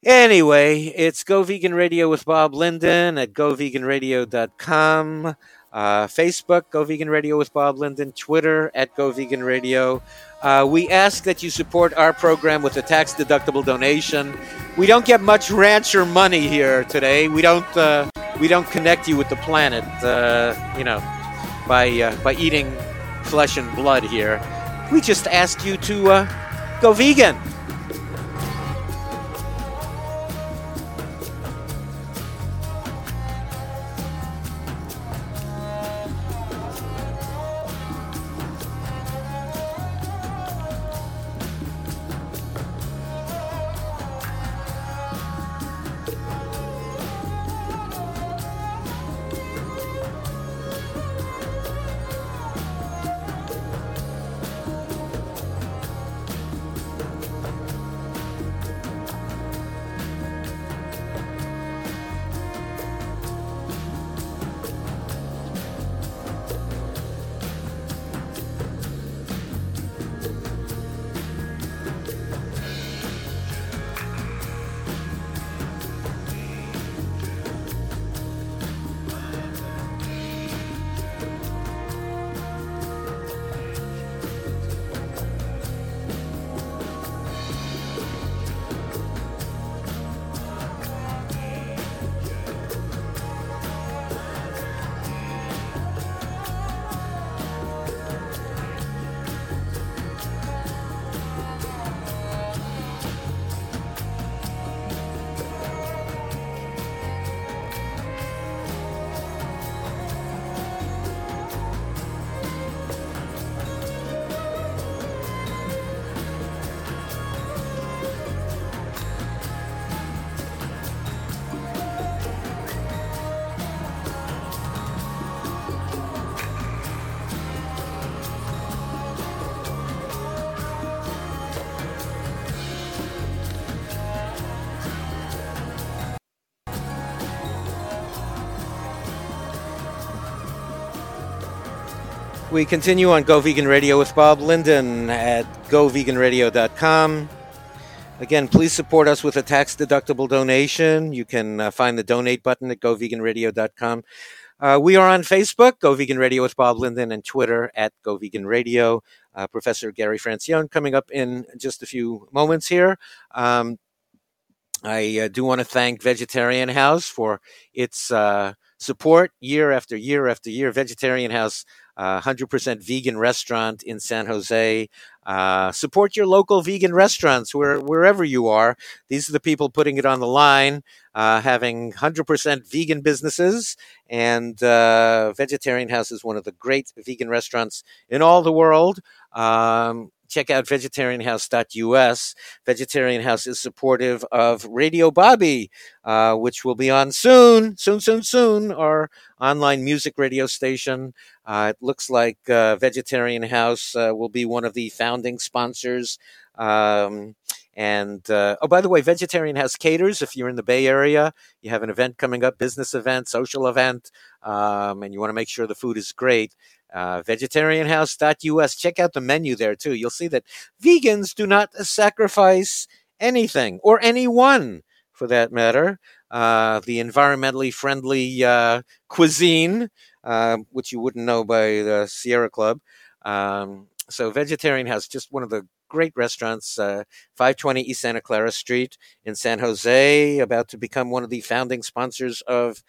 Anyway, it's Go Vegan Radio with Bob Linden at goveganradio.com. Uh, Facebook, Go Vegan Radio with Bob Linden, Twitter at Go Vegan Radio. Uh, we ask that you support our program with a tax deductible donation. We don't get much rancher money here today. We don't uh, we don't connect you with the planet, uh, you know, by uh, by eating flesh and blood here. We just ask you to uh, go vegan. We continue on Go Vegan Radio with Bob Linden at goveganradio.com. Again, please support us with a tax deductible donation. You can uh, find the donate button at goveganradio.com. Uh, we are on Facebook, Go Vegan Radio with Bob Linden, and Twitter at Go Vegan Radio. Uh, Professor Gary Francione coming up in just a few moments here. Um, I uh, do want to thank Vegetarian House for its uh, support year after year after year. Vegetarian House uh, 100% vegan restaurant in San Jose. Uh, support your local vegan restaurants where, wherever you are. These are the people putting it on the line, uh, having 100% vegan businesses. And uh, Vegetarian House is one of the great vegan restaurants in all the world. Um, check out vegetarianhouse.us. Vegetarian House is supportive of Radio Bobby, uh, which will be on soon, soon, soon, soon, our online music radio station. Uh, it looks like uh, Vegetarian House uh, will be one of the founding sponsors. Um, and uh, oh, by the way, Vegetarian House caters. If you're in the Bay Area, you have an event coming up, business event, social event, um, and you want to make sure the food is great uh, vegetarianhouse.us. Check out the menu there too. You'll see that vegans do not sacrifice anything or anyone for that matter. Uh, the environmentally friendly uh, cuisine, uh, which you wouldn't know by the Sierra Club. Um, so, Vegetarian House, just one of the great restaurants, uh, 520 East Santa Clara Street in San Jose, about to become one of the founding sponsors of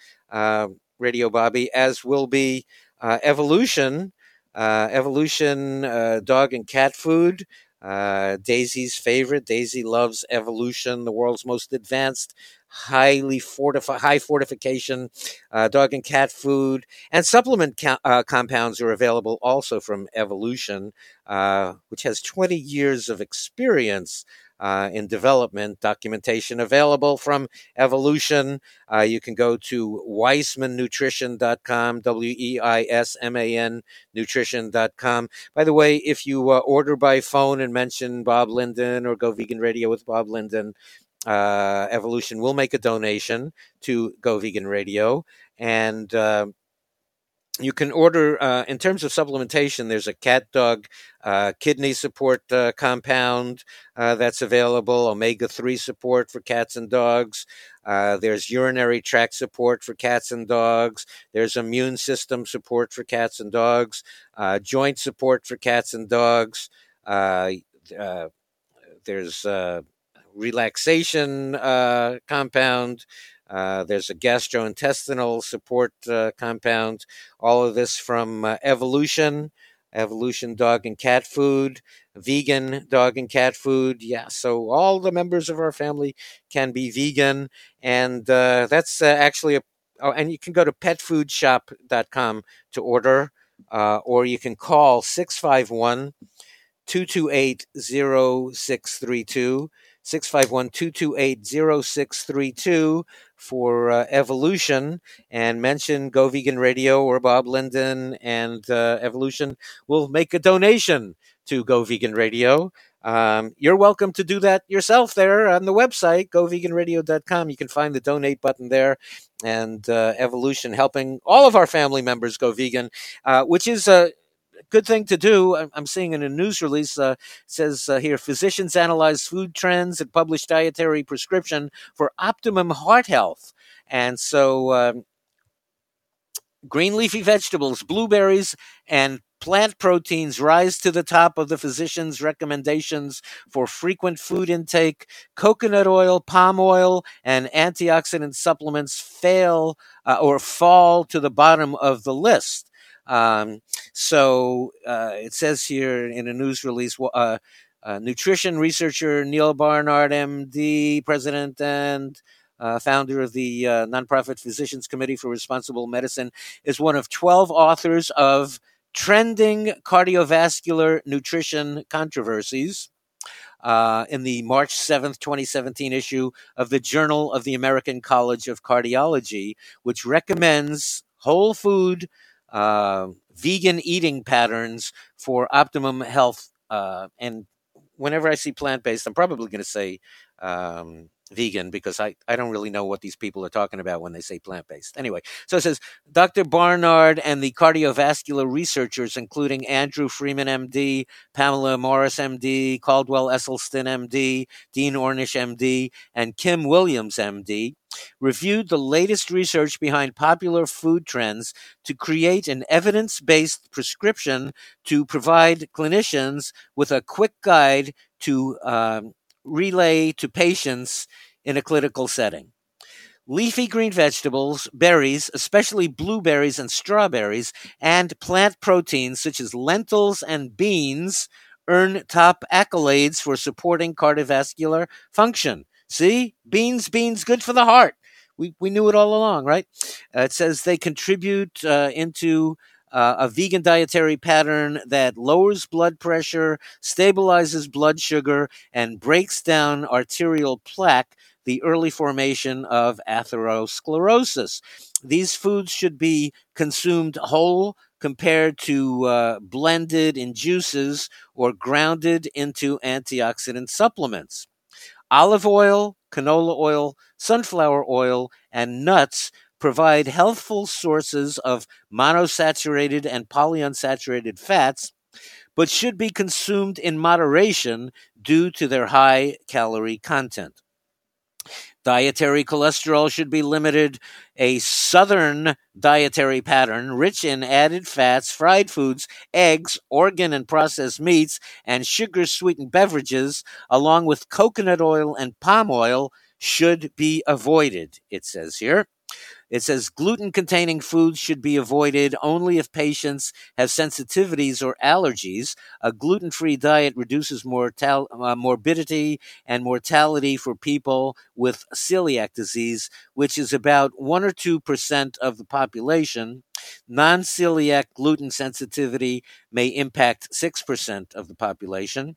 Radio Bobby, as will be evolution, uh, evolution, uh, dog and cat food. Uh, Daisy's favorite. Daisy loves evolution, the world's most advanced, highly fortified, high fortification uh, dog and cat food, and supplement uh, compounds are available also from Evolution, which has 20 years of experience uh, in development. Documentation available from Evolution. Uh, you can go to weismannutrition.com, W E I S M A N nutrition.com. By the way, if you uh, order by phone and mention Bob Linden or Go Vegan Radio with Bob Linden, uh, Evolution will make a donation to Go Vegan Radio. And uh, you can order uh, in terms of supplementation there's a cat dog uh, kidney support uh, compound uh, that's available omega-3 support for cats and dogs uh, there's urinary tract support for cats and dogs there's immune system support for cats and dogs uh, joint support for cats and dogs there's relaxation compound uh, there's a gastrointestinal support uh, compound. All of this from uh, Evolution, Evolution dog and cat food, vegan dog and cat food. Yeah, so all the members of our family can be vegan, and uh, that's uh, actually a. Oh, and you can go to petfoodshop.com to order, or you can call 651 228 0632. 651 228 0632 for uh, Evolution and mention Go Vegan Radio or Bob Linden and uh, Evolution will make a donation to Go Vegan Radio. Um, you're welcome to do that yourself there on the website, goveganradio.com. You can find the donate button there and uh, Evolution helping all of our family members go vegan, uh, which is a good thing to do. I'm seeing in a news release uh, says uh, here physicians analyze food trends and publish dietary prescription for optimum heart health. And so, um, green leafy vegetables, blueberries, and plant proteins rise to the top of the physician's recommendations for frequent food intake. Coconut oil, palm oil, and antioxidant supplements fail uh, or fall to the bottom of the list. Um, so uh, it says here in a news release, uh, uh, nutrition researcher Neil Barnard, MD, president and uh, founder of the uh, nonprofit Physicians Committee for Responsible Medicine, is one of 12 authors of Trending Cardiovascular Nutrition Controversies. Uh, in the March 7th, 2017 issue of the Journal of the American College of Cardiology, which recommends whole food uh, vegan eating patterns for optimum health. Uh, and whenever I see plant based, I'm probably going to say um, vegan because I, I don't really know what these people are talking about when they say plant based. Anyway, so it says Dr. Barnard and the cardiovascular researchers, including Andrew Freeman, MD, Pamela Morris, MD, Caldwell Esselstyn, MD, Dean Ornish, MD, and Kim Williams, MD, reviewed the latest research behind popular food trends to create an evidence based prescription to provide clinicians with a quick guide to um, relay to patients in a clinical setting. Leafy green vegetables, berries, especially blueberries and strawberries, and plant proteins such as lentils and beans earn top accolades for supporting cardiovascular function. See? Beans, beans, good for the heart. We, we knew it all along, right? Uh, it says they contribute uh, into uh, a vegan dietary pattern that lowers blood pressure, stabilizes blood sugar, and breaks down arterial plaque, the early formation of atherosclerosis. These foods should be consumed whole compared to uh, blended in juices or grounded into antioxidant supplements. Olive oil, canola oil, sunflower oil, and nuts provide healthful sources of monosaturated and polyunsaturated fats, but should be consumed in moderation due to their high calorie content. Dietary cholesterol should be limited. A southern dietary pattern rich in added fats, fried foods, eggs, organ and processed meats, and sugar sweetened beverages, along with coconut oil and palm oil, should be avoided, it says here. It says gluten containing foods should be avoided only if patients have sensitivities or allergies. A gluten free diet reduces mortal, uh, morbidity and mortality for people with celiac disease, which is about 1 or 2% of the population. Non celiac gluten sensitivity may impact 6% of the population.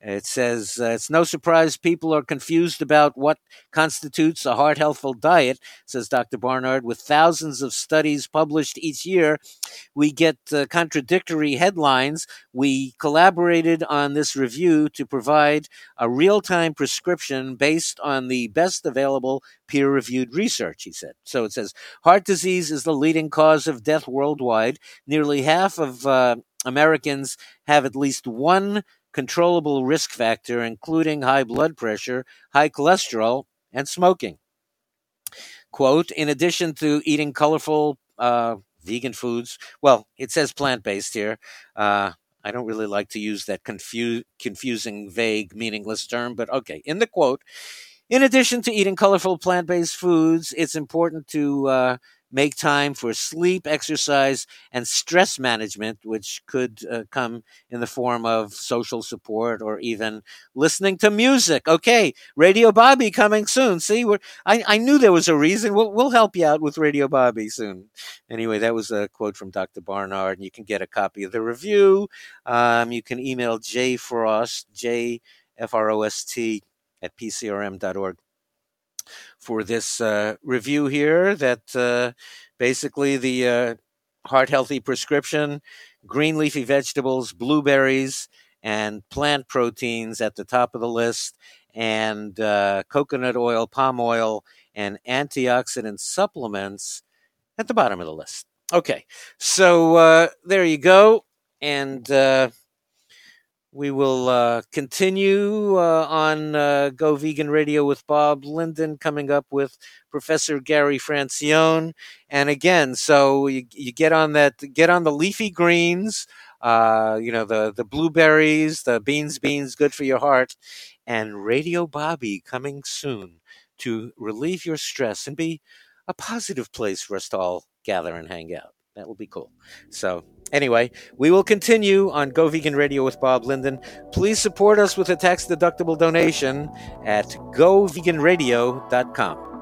It says uh, it's no surprise people are confused about what constitutes a heart healthful diet, says Dr. Barnard. With thousands of studies published each year, we get uh, contradictory headlines. We collaborated on this review to provide a real time prescription based on the best available peer reviewed research, he said. So it says heart disease is the leading cause of death worldwide. Nearly half of uh, Americans have at least one controllable risk factor, including high blood pressure, high cholesterol, and smoking. Quote, in addition to eating colorful uh, vegan foods, well, it says plant based here. Uh, I don't really like to use that confu- confusing, vague, meaningless term, but okay. In the quote, in addition to eating colorful plant based foods, it's important to uh, make time for sleep, exercise, and stress management, which could uh, come in the form of social support or even listening to music. Okay, Radio Bobby coming soon. See, we're, I, I knew there was a reason. We'll, we'll help you out with Radio Bobby soon. Anyway, that was a quote from Dr. Barnard, and you can get a copy of the review. Um, you can email jfrost, J F R O S T, at pcrm.org for this uh, review here that uh, basically the uh, heart healthy prescription green leafy vegetables, blueberries, and plant proteins at the top of the list, and uh, coconut oil, palm oil, and antioxidant supplements at the bottom of the list. Okay, so there you go. And we will uh, continue uh, on uh, Go Vegan Radio with Bob Linden, coming up with Professor Gary Francione. And again, so you, you get on that, get on the leafy greens, uh, you know, the, the blueberries, the beans, beans, good for your heart, and Radio Bobby coming soon to relieve your stress and be a positive place for us to all gather and hang out. That will be cool. So, Anyway, we will continue on Go Vegan Radio with Bob Linden. Please support us with a tax deductible donation at goveganradio.com.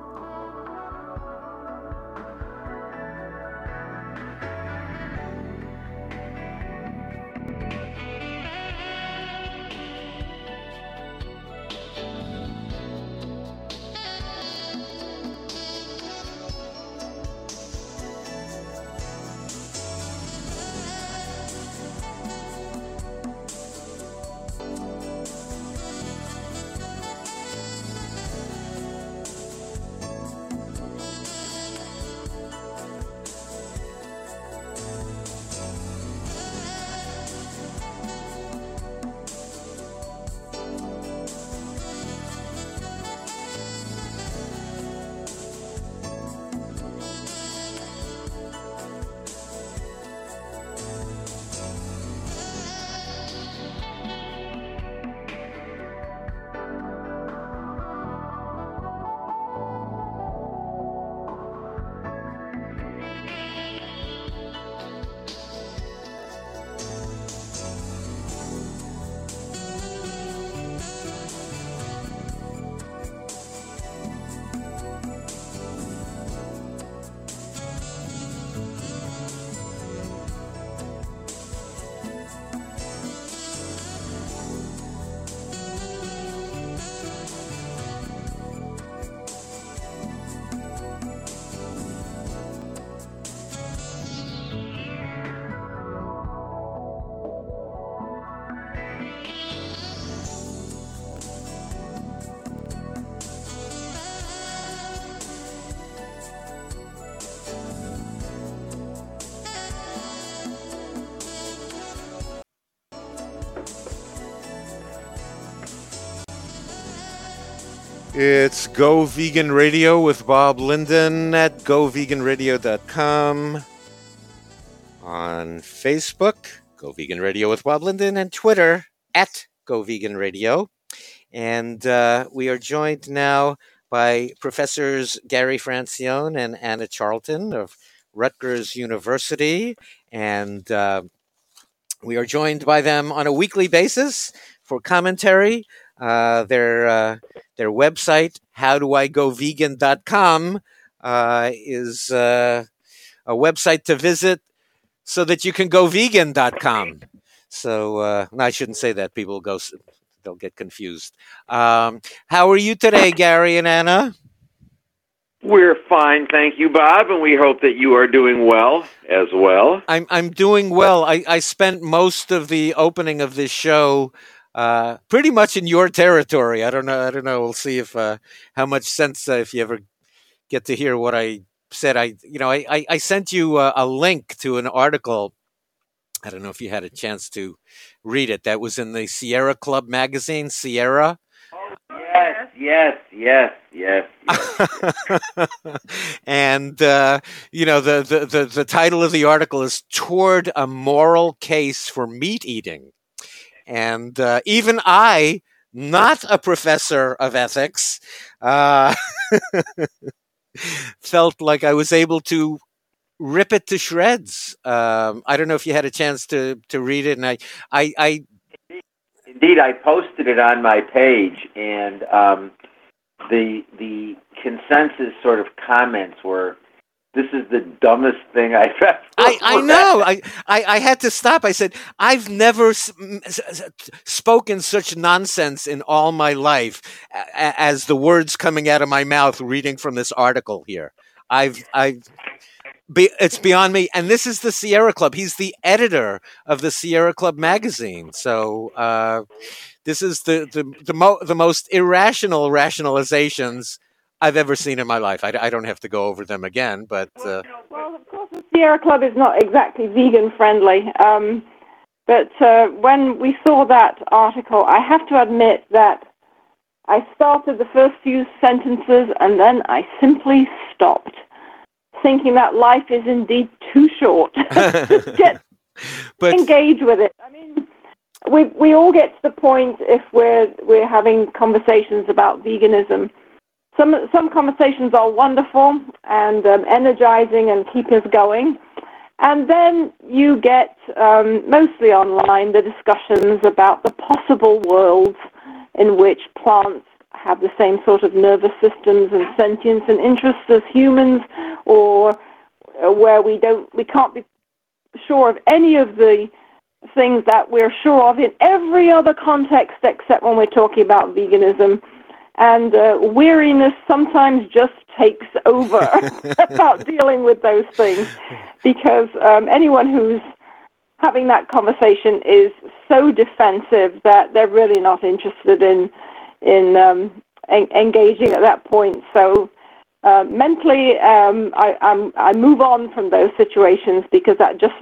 It's Go Vegan Radio with Bob Linden at goveganradio.com. On Facebook, Go Vegan Radio with Bob Linden, and Twitter at Go Vegan Radio. And uh, we are joined now by Professors Gary Francione and Anna Charlton of Rutgers University. And uh, we are joined by them on a weekly basis for commentary. Uh, their uh, their website, howdoigovegan.com, uh, is uh, a website to visit so that you can go vegan.com. So uh, no, I shouldn't say that. People go they'll get confused. Um, how are you today, Gary and Anna? We're fine, thank you, Bob, and we hope that you are doing well as well. I'm I'm doing well. I, I spent most of the opening of this show uh, pretty much in your territory. I don't know. I don't know. We'll see if uh, how much sense uh, if you ever get to hear what I said. I you know I I, I sent you a, a link to an article. I don't know if you had a chance to read it. That was in the Sierra Club magazine, Sierra. Yes, yes, yes, yes. yes. and uh, you know the, the, the the title of the article is "Toward a Moral Case for Meat Eating," and uh, even I, not a professor of ethics, uh, felt like I was able to rip it to shreds. Um, I don't know if you had a chance to to read it, and I I, I Indeed, I posted it on my page, and um, the the consensus sort of comments were, "This is the dumbest thing I've ever." I, I know. I, I, I had to stop. I said, "I've never s- s- spoken such nonsense in all my life a- as the words coming out of my mouth reading from this article here." I've I've be, it's beyond me. And this is the Sierra Club. He's the editor of the Sierra Club magazine. So uh, this is the the the, mo- the, most irrational rationalizations I've ever seen in my life. I, I don't have to go over them again, but uh, well, of course, the Sierra Club is not exactly vegan friendly. Um, but uh, when we saw that article, I have to admit that I started the first few sentences and then I simply stopped thinking that life is indeed too short to get but, engage with it. I mean, we we all get to the point if we're we're having conversations about veganism. Some some conversations are wonderful and um, energizing and keep us going. And then you get um, mostly online the discussions about the possible worlds in which plants have the same sort of nervous systems and sentience and interests as humans, or uh, where we don't, we can't be sure of any of the things that we're sure of in every other context except when we're talking about veganism. And uh, weariness sometimes just takes over about dealing with those things because um, anyone who's having that conversation is so defensive that they're really not interested in in um, en- engaging at that point. So uh, mentally, um, I, I move on from those situations because that just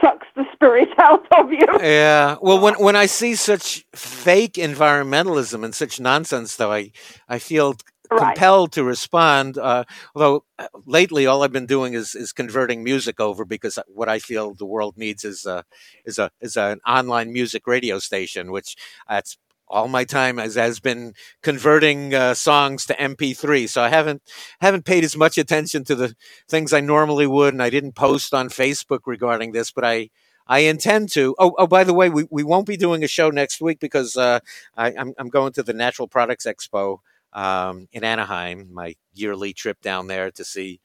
sucks the spirit out of you. Yeah. Well, when when I see such fake environmentalism and such nonsense, though, I I feel compelled to respond. Uh, although uh, lately, all I've been doing is is converting music over because what I feel the world needs is a is a is an online music radio station, which that's all my time has, has been converting uh, songs to MP3. So I haven't haven't paid as much attention to the things I normally would, and I didn't post on Facebook regarding this, but I. I intend to. Oh, oh! By the way, we, we won't be doing a show next week because uh, I, am I'm, I'm going to the Natural Products Expo um, in Anaheim, my yearly trip down there to see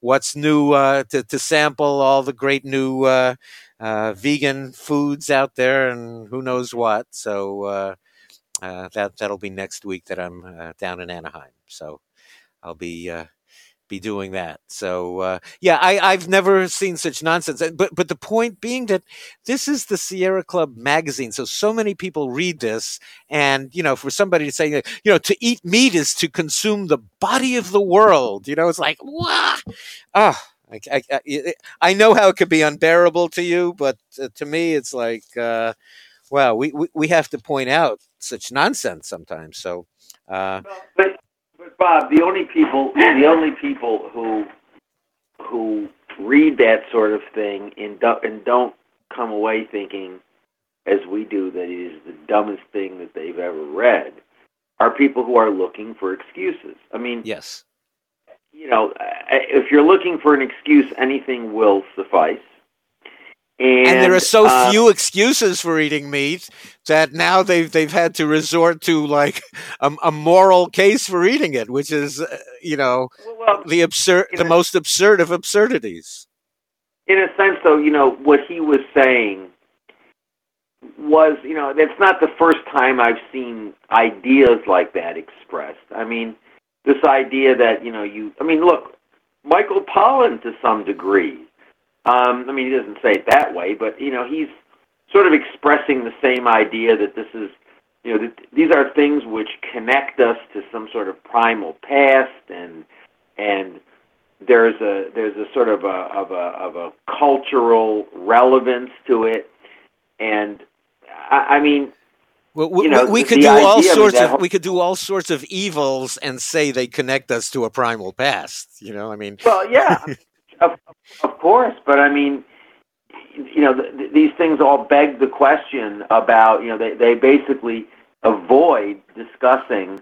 what's new, uh, to to sample all the great new uh, uh vegan foods out there, and who knows what. So uh, uh, that that'll be next week that I'm uh, down in Anaheim. So I'll be uh, be doing that. So uh, yeah, I, I've never seen such nonsense. But but the point being that this is the Sierra Club magazine, so so many people read this, and you know, for somebody to say you know to eat meat is to consume the body of the world, you know, it's like what? Ah. Oh, I, I, I, know how it could be unbearable to you, but uh, to me, it's like, uh, wow, we, we, we have to point out such nonsense sometimes. So, uh, but but Bob, the only people, the only people who who read that sort of thing and do, and don't come away thinking, as we do, that it is the dumbest thing that they've ever read, are people who are looking for excuses. I mean, Yes. you know, if you're looking for an excuse, anything will suffice. And, And there are so uh, few excuses for eating meat that now they've they've had to resort to like a, a moral case for eating it, which is uh, you know well, the absurd, the Yeah. most absurd of absurdities. in a sense, though, you know, what he was saying was, you know, that's not the first time I've seen ideas like that expressed. I mean, this idea that, you know, you, I mean, look, Michael Pollan to some degree, um, I mean, he doesn't say it that way, but, you know, he's sort of expressing the same idea that this is, you know, that these are things which connect us to some sort of primal past and, and, there's a there's a sort of a of a of a cultural relevance to it, and I, I mean, Well, we, You know, we, could do all idea of sorts that of we could do all sorts of evils and say they connect us to a primal past. You know, I mean, well, yeah, of of course, but I mean, you know, th- th- these things all beg the question about you know they they basically avoid discussing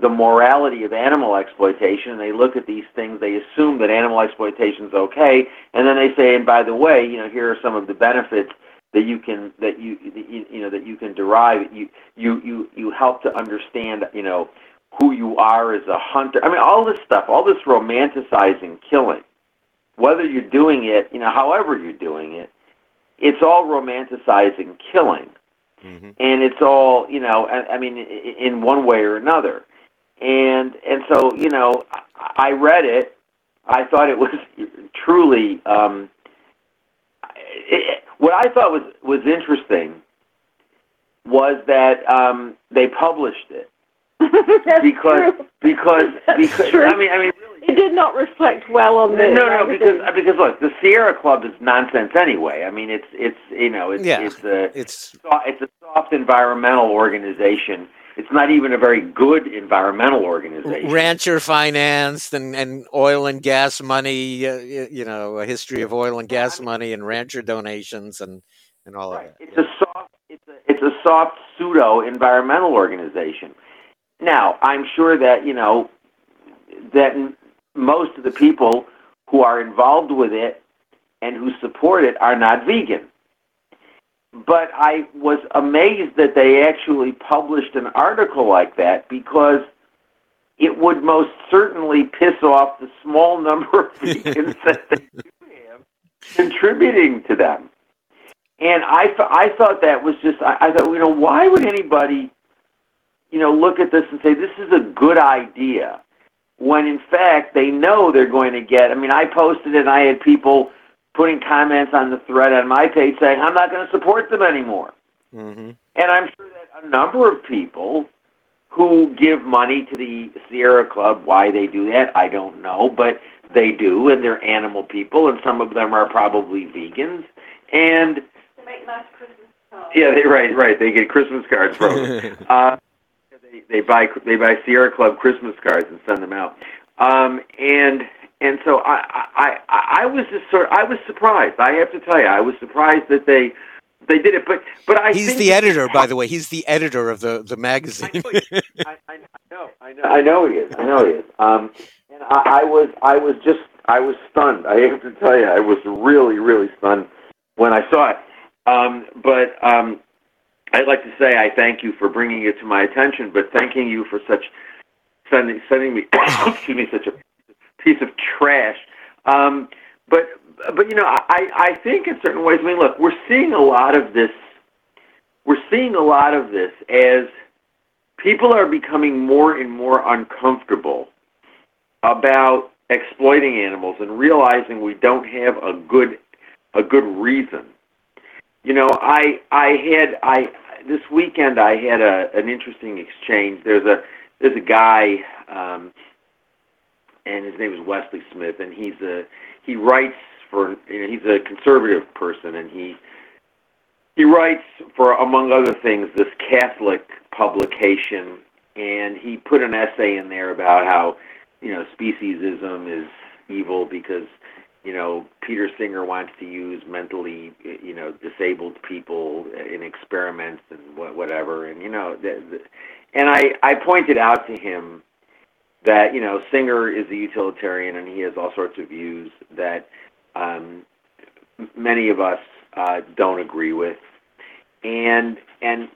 the morality of animal exploitation. They look at these things, they assume that animal exploitation is okay, and then they say, and by the way, you know, here are some of the benefits that you can that you, you know that you can derive. You you you you help to understand, you know, who you are as a hunter. I mean, all this stuff, all this romanticizing killing, whether you're doing it, you know, however you're doing it, it's all romanticizing killing mhm. and it's all you know I, I mean in one way or another and and so you know I, I read it i thought it was truly um it, what i thought was was interesting was that um they published it That's because true. because That's because true. i mean i mean really It did not reflect well on the no, no, because because look, the Sierra Club is nonsense anyway. I mean, it's it's you know, it's Yeah. it's a it's it's a soft environmental organization. It's not even a very good environmental organization. rancher financed and, and oil and gas money. Uh, you know, a history of oil and gas money and rancher donations and and all Right. of that. It's a soft it's a it's a soft pseudo environmental organization. Now, I'm sure that, you know, that m- most of the people who are involved with it and who support it are not vegan. But I was amazed that they actually published an article like that because it would most certainly piss off the small number of vegans that they do have contributing to them. And I, th- I thought that was just, I, I thought, you know, why would anybody, you know, look at this and say, this is a good idea? When in fact, they know they're going to get, I mean, I posted it and I had people putting comments on the thread on my page saying, I'm not going to support them anymore. hmm And I'm sure that a number of people who give money to the Sierra Club, why they do that, I don't know, but they do, and they're animal people, and some of them are probably vegans. And To make nice Christmas cards. yeah, they right, right. They get Christmas cards from. uh, they they buy they buy Sierra Club Christmas cards and send them out. Um, and and so I, I I I was just sort of, I was surprised. I have to tell you, I was surprised that they they did it. But but I He's the editor, by the way. He's the editor of the the magazine. I know, he- I, I know, I know, I know he is. I know he is. Um, and I, I was, I was just, I was stunned. I have to tell you, I was really, really stunned when I saw it. Um, but um, I'd like to say I thank you for bringing it to my attention, but thanking you for such sending sending me, excuse me, such a piece of trash. Um, but but you know, I I think in certain ways. I mean, look, we're seeing a lot of this. We're seeing a lot of this as people are becoming more and more uncomfortable about exploiting animals and realizing we don't have a good a good reason. You know, I I had I this weekend I had a an interesting exchange. There's a there's a guy um and his name is Wesley Smith and he's a he writes for you know, he's a conservative person and he he writes for among other things this Catholic publication and he put an essay in there about how you know speciesism is evil because you know Peter Singer wants to use mentally you know disabled people in experiments and whatever, and you know, the, the, and I I pointed out to him that you know Singer is a utilitarian and he has all sorts of views that um, many of us uh, don't agree with, and and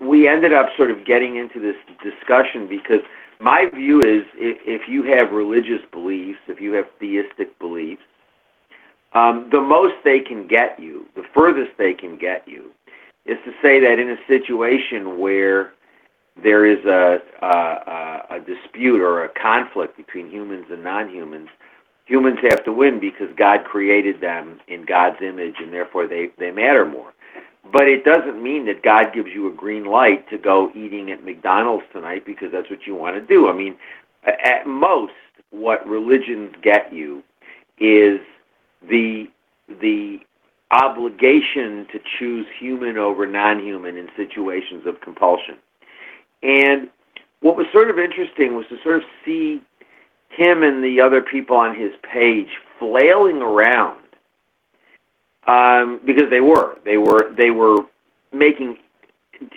we ended up sort of getting into this discussion because my view is if you have religious beliefs, if you have theistic beliefs, um, the most they can get you, the furthest they can get you, is to say that in a situation where there is a, a, a dispute or a conflict between humans and non-humans, humans have to win because God created them in God's image and therefore they, they matter more. But it doesn't mean that God gives you a green light to go eating at McDonald's tonight because that's what you want to do. I mean, at most, what religions get you is the the obligation to choose human over non-human in situations of compulsion. And what was sort of interesting was to sort of see him and the other people on his page flailing around um, because they were they were they were making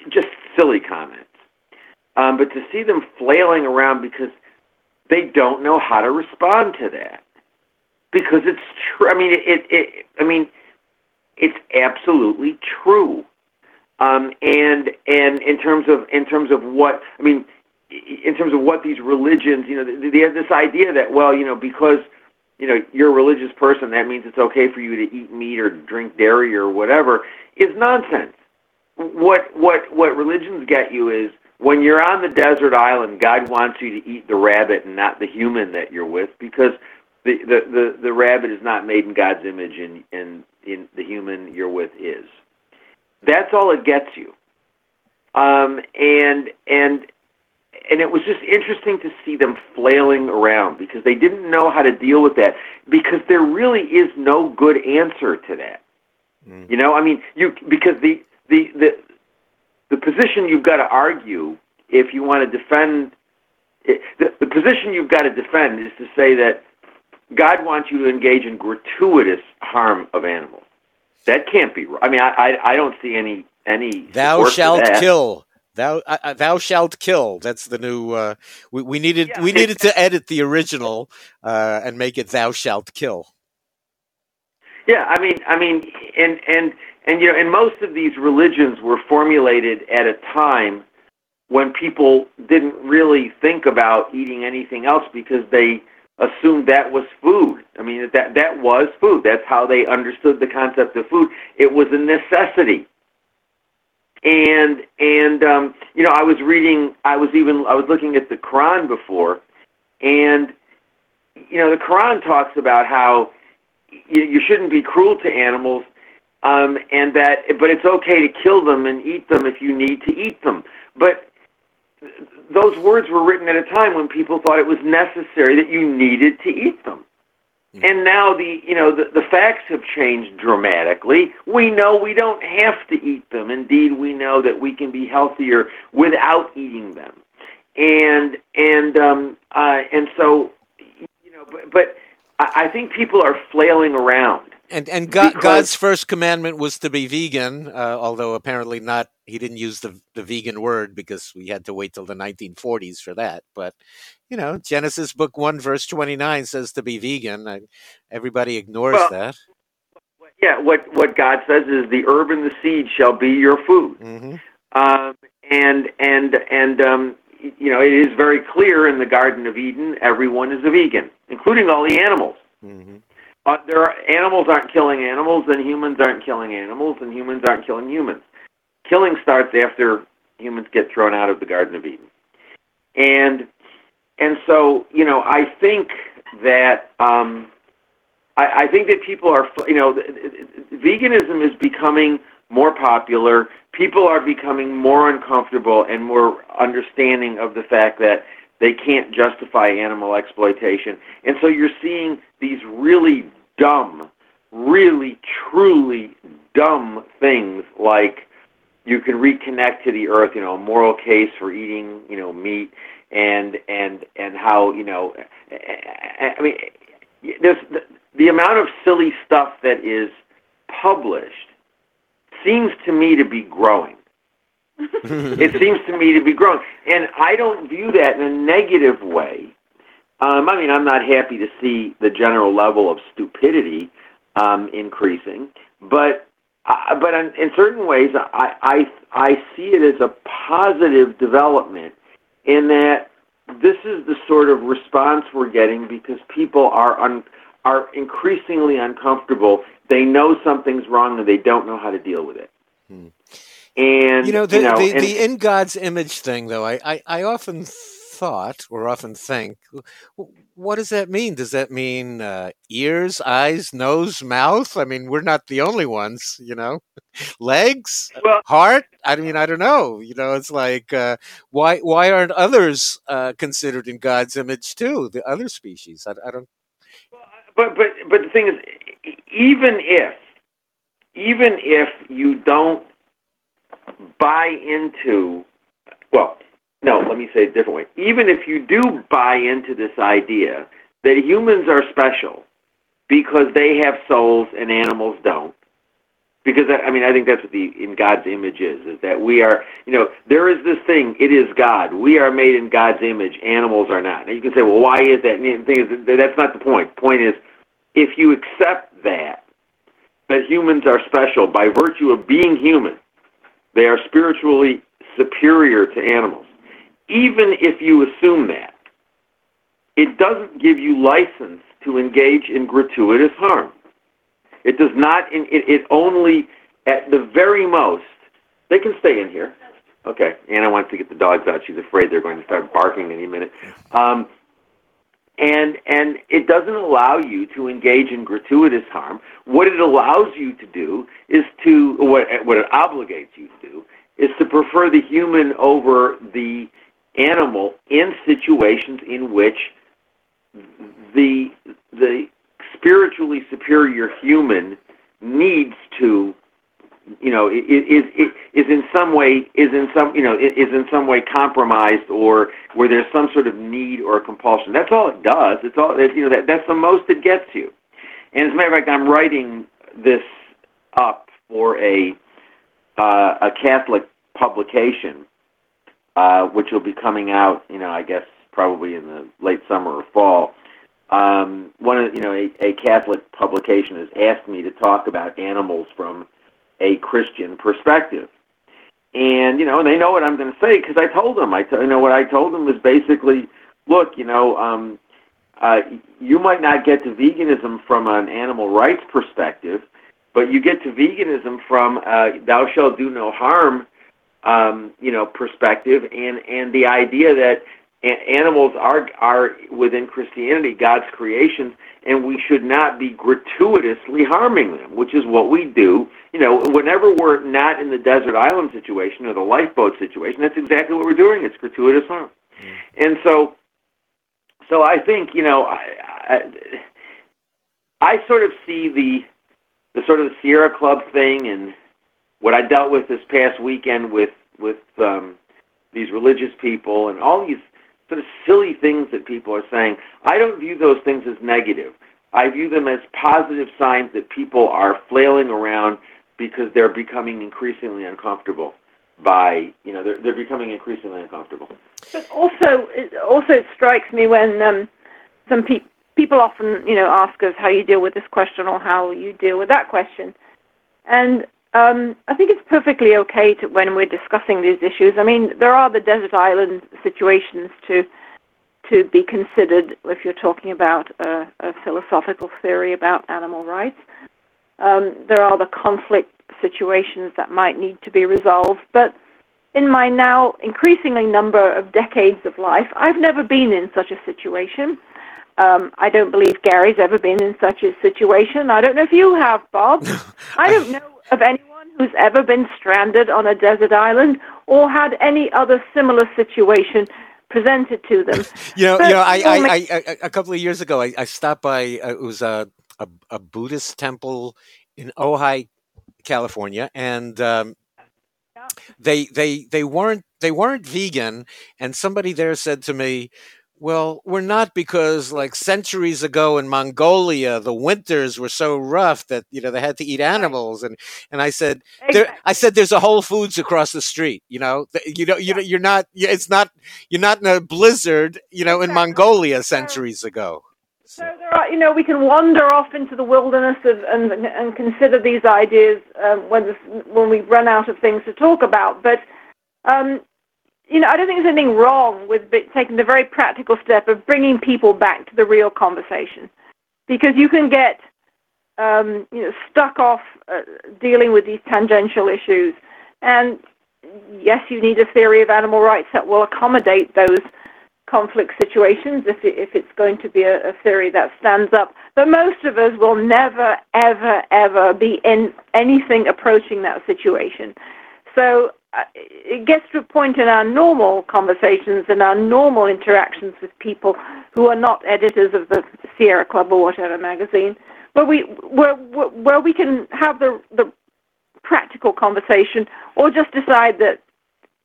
just silly comments. Um, but to see them flailing around because they don't know how to respond to that because it's true. I mean, it, it. it I mean, it's absolutely true. Um, and and in terms of in terms of what I mean, in terms of what these religions, you know, they, they have this idea that well, you know, because you know you're a religious person, that means it's okay for you to eat meat or drink dairy or whatever, is nonsense. What what what religions get you is when you're on the desert island, God wants you to eat the rabbit and not the human that you're with because the, the, the, the rabbit is not made in God's image and, and in the human you're with is. That's all it gets you. Um, and and and it was just interesting to see them flailing around because they didn't know how to deal with that because there really is no good answer to that. Mm. You know, I mean, you because the the the the position you've got to argue if you want to defend it, the, the position you've got to defend is to say that God wants you to engage in gratuitous harm of animals. That can't be right. I mean, I, I, I don't see any any. Thou shalt kill. Thou uh, uh, thou shalt kill. That's the new. Uh, we, we needed yeah, we needed to edit the original uh, and make it thou shalt kill. Yeah, I mean, I mean, and and and you know, and most of these religions were formulated at a time when people didn't really think about eating anything else because they assumed that was food. I mean, that that was food. That's how they understood the concept of food. It was a necessity. And and um, you know, I was reading. I was even I was looking at the Quran before, and you know, the Quran talks about how you, you shouldn't be cruel to animals, um, and that but it's okay to kill them and eat them if you need to eat them. But those words were written at a time when people thought it was necessary that you needed to eat them. Mm-hmm. And now the you know the, the facts have changed dramatically. We know we don't have to eat them. Indeed, we know that we can be healthier without eating them. And and um, uh, and so you know, but, but I think people are flailing around and and God, God's first commandment was to be vegan, uh, although apparently not. He didn't use the the vegan word because we had to wait till the 1940s for that. But you know, Genesis book one verse 29 says to be vegan. I, everybody ignores well, that. Yeah, what what God says is the herb and the seed shall be your food. Mm-hmm. Um, and and and um, you know, it is very clear in the Garden of Eden, everyone is a vegan, including all the animals. Mm-hmm. Uh, there are animals aren't killing animals, and humans aren't killing animals, and humans aren't killing humans. Killing starts after humans get thrown out of the Garden of Eden, and and so you know I think that um, I, I think that people are you know veganism is becoming more popular. People are becoming more uncomfortable and more understanding of the fact that they can't justify animal exploitation. And so you're seeing these really dumb, really truly dumb things like you can reconnect to the earth. You know, a moral case for eating, you know, meat, and and and how you know, I mean, there's the, the amount of silly stuff that is published seems to me to be growing. It seems to me to be growing, and I don't view that in a negative way. Um, I mean, I'm not happy to see the general level of stupidity um, increasing, but uh, but in, in certain ways, I, I I see it as a positive development in that this is the sort of response we're getting because people are un, are increasingly uncomfortable. They know something's wrong and they don't know how to deal with it. Hmm. And you know the you know, the, and, the in God's image thing, though. I, I, I often thought or often think, what does that mean? Does that mean uh, ears, eyes, nose, mouth? I mean, we're not the only ones, you know. Legs, well, heart. I mean, I don't know. You know, it's like uh, why why aren't others uh, considered in God's image too? The other species. I, I don't. But but but the thing is, even if even if you don't buy into well no let me say it a different way even if you do buy into this idea that humans are special because they have souls and animals don't because I mean I think that's what the in God's image is is that we are you know there is this thing it is God. We are made in God's image. Animals are not. And you can say well why is that? And the thing is that's not the point. The point is if you accept that that humans are special by virtue of being human they are spiritually superior to animals even if you assume that it doesn't give you license to engage in gratuitous harm it does not. It, it only, at the very most, they can stay in here. Okay, Anna wants to get the dogs out. She's afraid they're going to start barking any minute. Um, and and it doesn't allow you to engage in gratuitous harm. What it allows you to do is to what what it obligates you to do is to prefer the human over the animal in situations in which the the spiritually superior human needs to you know is is is in some way is in some you know is in some way compromised or where there's some sort of need or compulsion. That's all it does. It's all it, you know that that's the most it gets you. And as a matter of fact i'm writing this up for a uh, a catholic publication uh, which will be coming out you know i guess probably in the late summer or fall. Um, one of you know a, a Catholic publication has asked me to talk about animals from a Christian perspective, and you know, and they know what I'm going to say because I told them. I t- you know what I told them was basically, look, you know, um, uh, you might not get to veganism from an animal rights perspective, but you get to veganism from uh, "thou shalt do no harm," um, you know, perspective, and and the idea that animals are are within Christianity God's creations, and we should not be gratuitously harming them, which is what we do. You know, whenever we're not in the desert island situation or the lifeboat situation, that's exactly what we're doing. It's gratuitous harm, mm. and so, so I think you know, I, I, I sort of see the the sort of the Sierra Club thing and what I dealt with this past weekend with with um, these religious people and all these sort of silly things that people are saying, I don't view those things as negative. I view them as positive signs that people are flailing around because they're becoming increasingly uncomfortable by you know they're they're becoming increasingly uncomfortable. But also, it also strikes me when um, some pe- people often you know ask us how you deal with this question or how you deal with that question, and um, I think it's perfectly okay to, when we're discussing these issues. I mean, there are the desert island situations to to be considered if you're talking about a, a philosophical theory about animal rights. Um, there are the conflict situations that might need to be resolved, but in my now increasingly number of decades of life, I've never been in such a situation. Um, I don't believe Gary's ever been in such a situation. I don't know if you have, Bob. I don't know of anyone who's ever been stranded on a desert island or had any other similar situation presented to them. you know, you know, I, I, I, I, a couple of years ago, I, I stopped by. Uh, it was a, a, a Buddhist temple in Ojai, California, and um, they they they weren't they weren't vegan, and somebody there said to me, well, we're not because like centuries ago in Mongolia, the winters were so rough that you know they had to eat animals, and and I said, exactly. there, I said, there's a Whole Foods across the street. You know, you know, you know, you're not, it's not, you're not in a blizzard. You know, in Mongolia centuries ago. So there are, you know, we can wander off into the wilderness of, and and consider these ideas um, when this, when we run out of things to talk about, but. Um, you know, I don't think there's anything wrong with taking the very practical step of bringing people back to the real conversation, because you can get, um, you know, stuck off uh, dealing with these tangential issues, and yes, you need a theory of animal rights that will accommodate those conflict situations if, if it's going to be a, a theory that stands up. But most of us will never, ever, ever be in anything approaching that situation. So it gets to a point in our normal conversations and our normal interactions with people who are not editors of the Sierra Club or whatever magazine, where we where where we can have the the practical conversation, or just decide that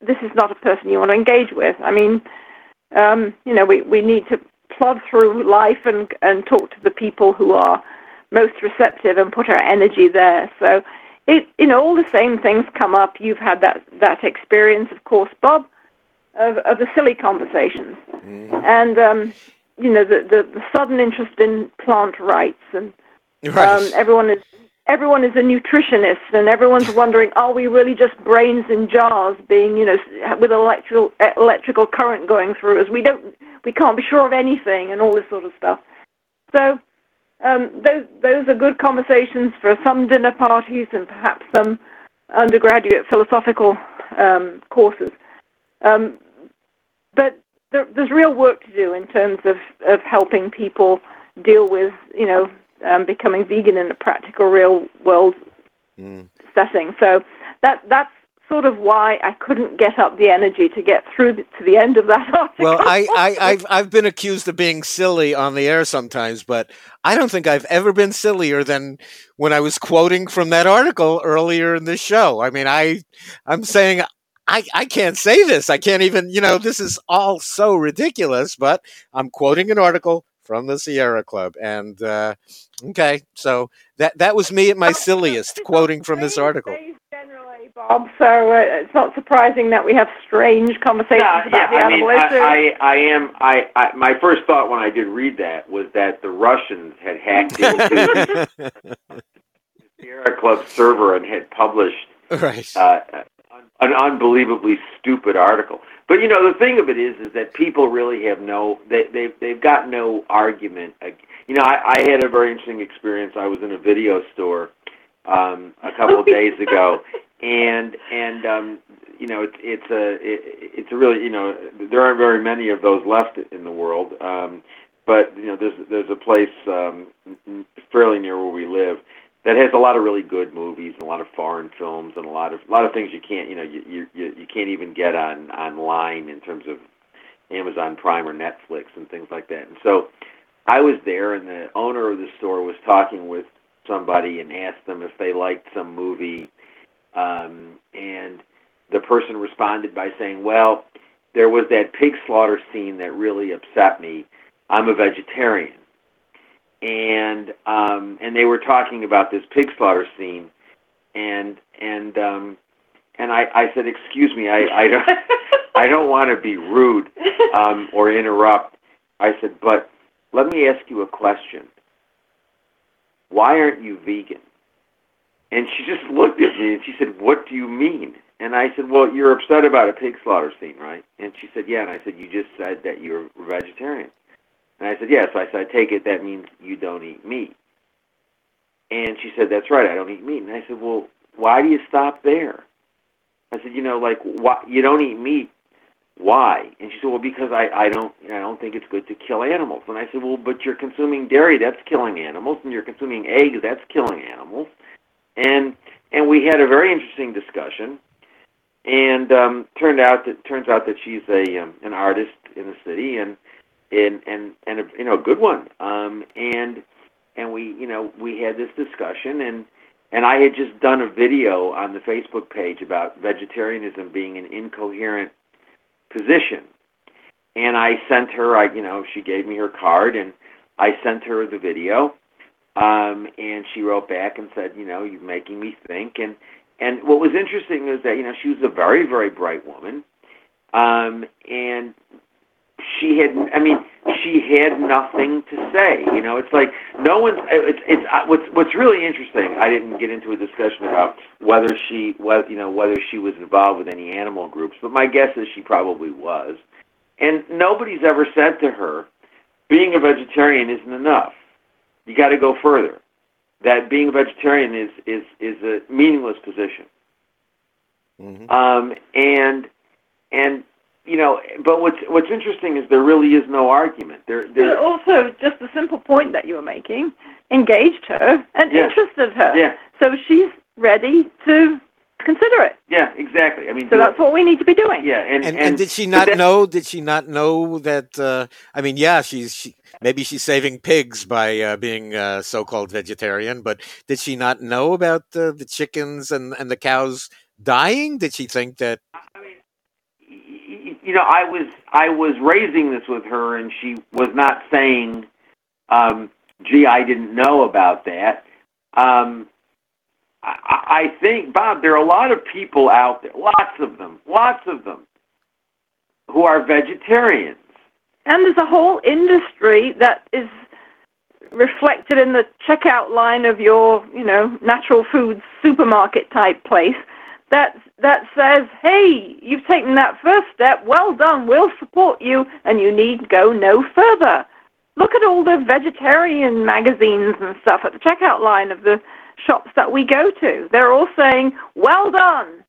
this is not a person you want to engage with. I mean, um, you know, we we need to plod through life and and talk to the people who are most receptive and put our energy there. So it, you know, all the same things come up. You've had that that experience, of course, Bob, of, of the silly conversations, mm. and um, you know, the, the, the sudden interest in plant rights, and right. um, everyone is everyone is a nutritionist, and everyone's wondering, are we really just brains in jars, being, you know, with electrical electrical current going through us? We don't, we can't be sure of anything, and all this sort of stuff. So um, those those are good conversations for some dinner parties and perhaps some undergraduate philosophical um, courses. Um, but there, there's real work to do in terms of, of helping people deal with, you know, um, becoming vegan in a practical, real world mm. setting. So that that's sort of why I couldn't get up the energy to get through the, to the end of that article. Well, I, I, I've, I've been accused of being silly on the air sometimes, but I don't think I've ever been sillier than when I was quoting from that article earlier in the show. I mean, I, I'm saying I, I can't say this. I can't even, you know, this is all so ridiculous, but I'm quoting an article from the Sierra Club. And, uh, okay, so that, that was me at my silliest, quoting from this article. Bob. So uh, it's not surprising that we have strange conversations yeah, about yeah, the I animal mean, issue. I, I, I am. I, I my first thought when I did read that was that the Russians had hacked into the Sierra Club server and had published right. uh, an unbelievably stupid article. But you know, the thing of it is, is that people really have no. They they've they've got no argument. You know, I, I had a very interesting experience. I was in a video store um, a couple of days ago, and and um, you know it's it's a it, it's a really you know there aren't very many of those left in the world. Um, but you know there's there's a place um, fairly near where we live that has a lot of really good movies and a lot of foreign films and a lot of a lot of things you can't you know you you you can't even get on online in terms of Amazon Prime or Netflix and things like that. And so I was there and the owner of the store was talking with somebody and asked them if they liked some movie um, and the person responded by saying, "Well, there was that pig slaughter scene that really upset me. I'm a vegetarian." And um, and they were talking about this pig slaughter scene, and and um, and I, I said, "Excuse me, I, I don't I don't want to be rude um, or interrupt." I said, "But let me ask you a question. Why aren't you vegan?" And she just looked at me and she said, What do you mean? And I said, Well, you're upset about a pig slaughter scene, right? And she said, Yeah. And I said, You just said that you're vegetarian. And I said, Yes. So I said, I take it that means you don't eat meat. And she said, That's right, I don't eat meat. And I said, Well, why do you stop there? I said, You know, like, why, you don't eat meat. Why? And she said, Well, because I, I don't I don't think it's good to kill animals. And I said, Well, but you're consuming dairy, that's killing animals, and you're consuming eggs, that's killing animals and and we had a very interesting discussion. And um, turned out that turns out that she's a um, an artist in the city, and and and and a, you know a good one. Um, and and we you know we had this discussion, and and I had just done a video on the Facebook page about vegetarianism being an incoherent position. And I sent her, I you know, she gave me her card, and I sent her the video. Um, and she wrote back and said, you know, you're making me think. And and what was interesting is that you know she was a very very bright woman, um, and she had i mean she had nothing to say. You know it's like no one's it's it's uh, what's what's really interesting i didn't get into a discussion about whether she was you know whether she was involved with any animal groups but my guess is she probably was. And nobody's ever said to her being a vegetarian isn't enough you got to go further that being a vegetarian is is is a meaningless position mm-hmm. um and and you know, but what's what's interesting is there really is no argument. There, there. But also, just the simple point that you were making engaged her and yeah. interested her. Yeah. So she's ready to consider it. Yeah, exactly. I mean, so that's what we need to be doing. Yeah, and and, and, and did she not know? Did she not know that? Uh, I mean, yeah, she's she, maybe she's saving pigs by uh, being uh, so-called vegetarian, but did she not know about uh, the chickens and and the cows dying? Did she think that? I mean, you know, I was I was raising this with her, and she was not saying, um, "Gee, I didn't know about that." Um, I, I think, Bob, there are a lot of people out there, lots of them, lots of them, who are vegetarians. And there's a whole industry that is reflected in the checkout line of your, you know, natural foods supermarket type place that that says, "Hey, you've taken that first step. Well done. We'll support you, and you need go no further." Look at all the vegetarian magazines and stuff at the checkout line of the shops that we go to. They're all saying, "Well done.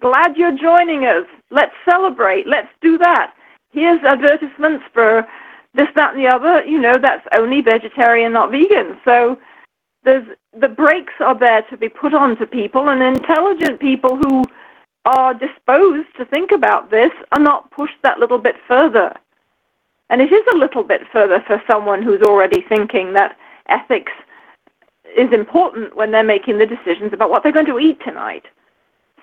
Glad you're joining us. Let's celebrate. Let's do that." Here's advertisements for this, that, and the other. You know, that's only vegetarian, not vegan. So there's the brakes are there to be put on to people, and intelligent people who are disposed to think about this are not pushed that little bit further. And it is a little bit further for someone who's already thinking that ethics is important when they're making the decisions about what they're going to eat tonight.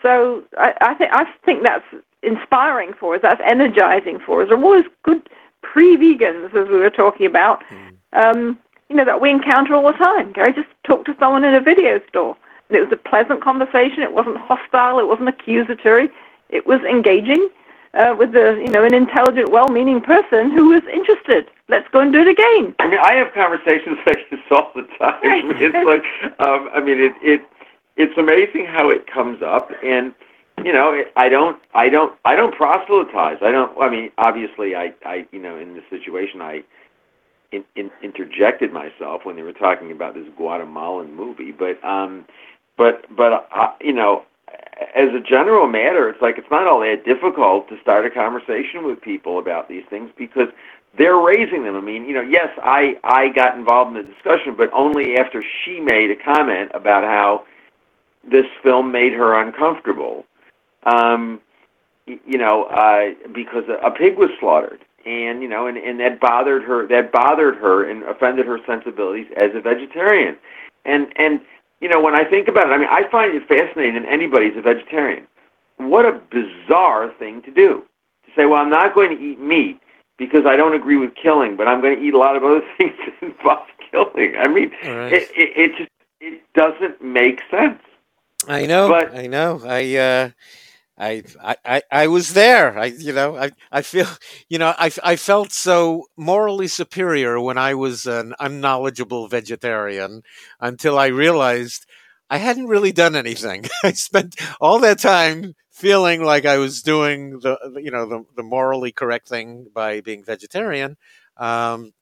So I, I think I think that's inspiring for us. That's energizing for us. There always good pre-vegans, as we were talking about. Mm. Um, you know, that we encounter all the time. Gary just talked to someone in a video store. And it was a pleasant conversation. It wasn't hostile. It wasn't accusatory. It was engaging uh, with the, you know, an intelligent, well-meaning person who was interested. Let's go and do it again. I mean, I have conversations like this all the time. Right. it's like, um, I mean, it, it, it's amazing how it comes up, and you know, I don't, I don't, I don't proselytize. I don't. I mean, obviously, I, I, you know, in this situation, I in, in, interjected myself when they were talking about this Guatemalan movie, but um, but but uh, you know, as a general matter, it's like it's not all that difficult to start a conversation with people about these things because they're raising them. I mean, you know, yes, I I got involved in the discussion, but only after she made a comment about how this film made her uncomfortable. Um, you know, uh, because a, pig was slaughtered, and you know, and, and that bothered her. That bothered her and offended her sensibilities as a vegetarian. And and you know, when I think about it, I mean, I find it fascinating that anybody's a vegetarian. What a bizarre thing to do to say, well, I'm not going to eat meat because I don't agree with killing, but I'm going to eat a lot of other things that involve killing. I mean, right. it, it it just it doesn't make sense. I know. But, I know. I. uh I, I, I was there. I, you know, I, I feel, you know, I, I felt so morally superior when I was an unknowledgeable vegetarian until I realized I hadn't really done anything. I spent all that time feeling like I was doing the, you know, the, the morally correct thing by being vegetarian. Um,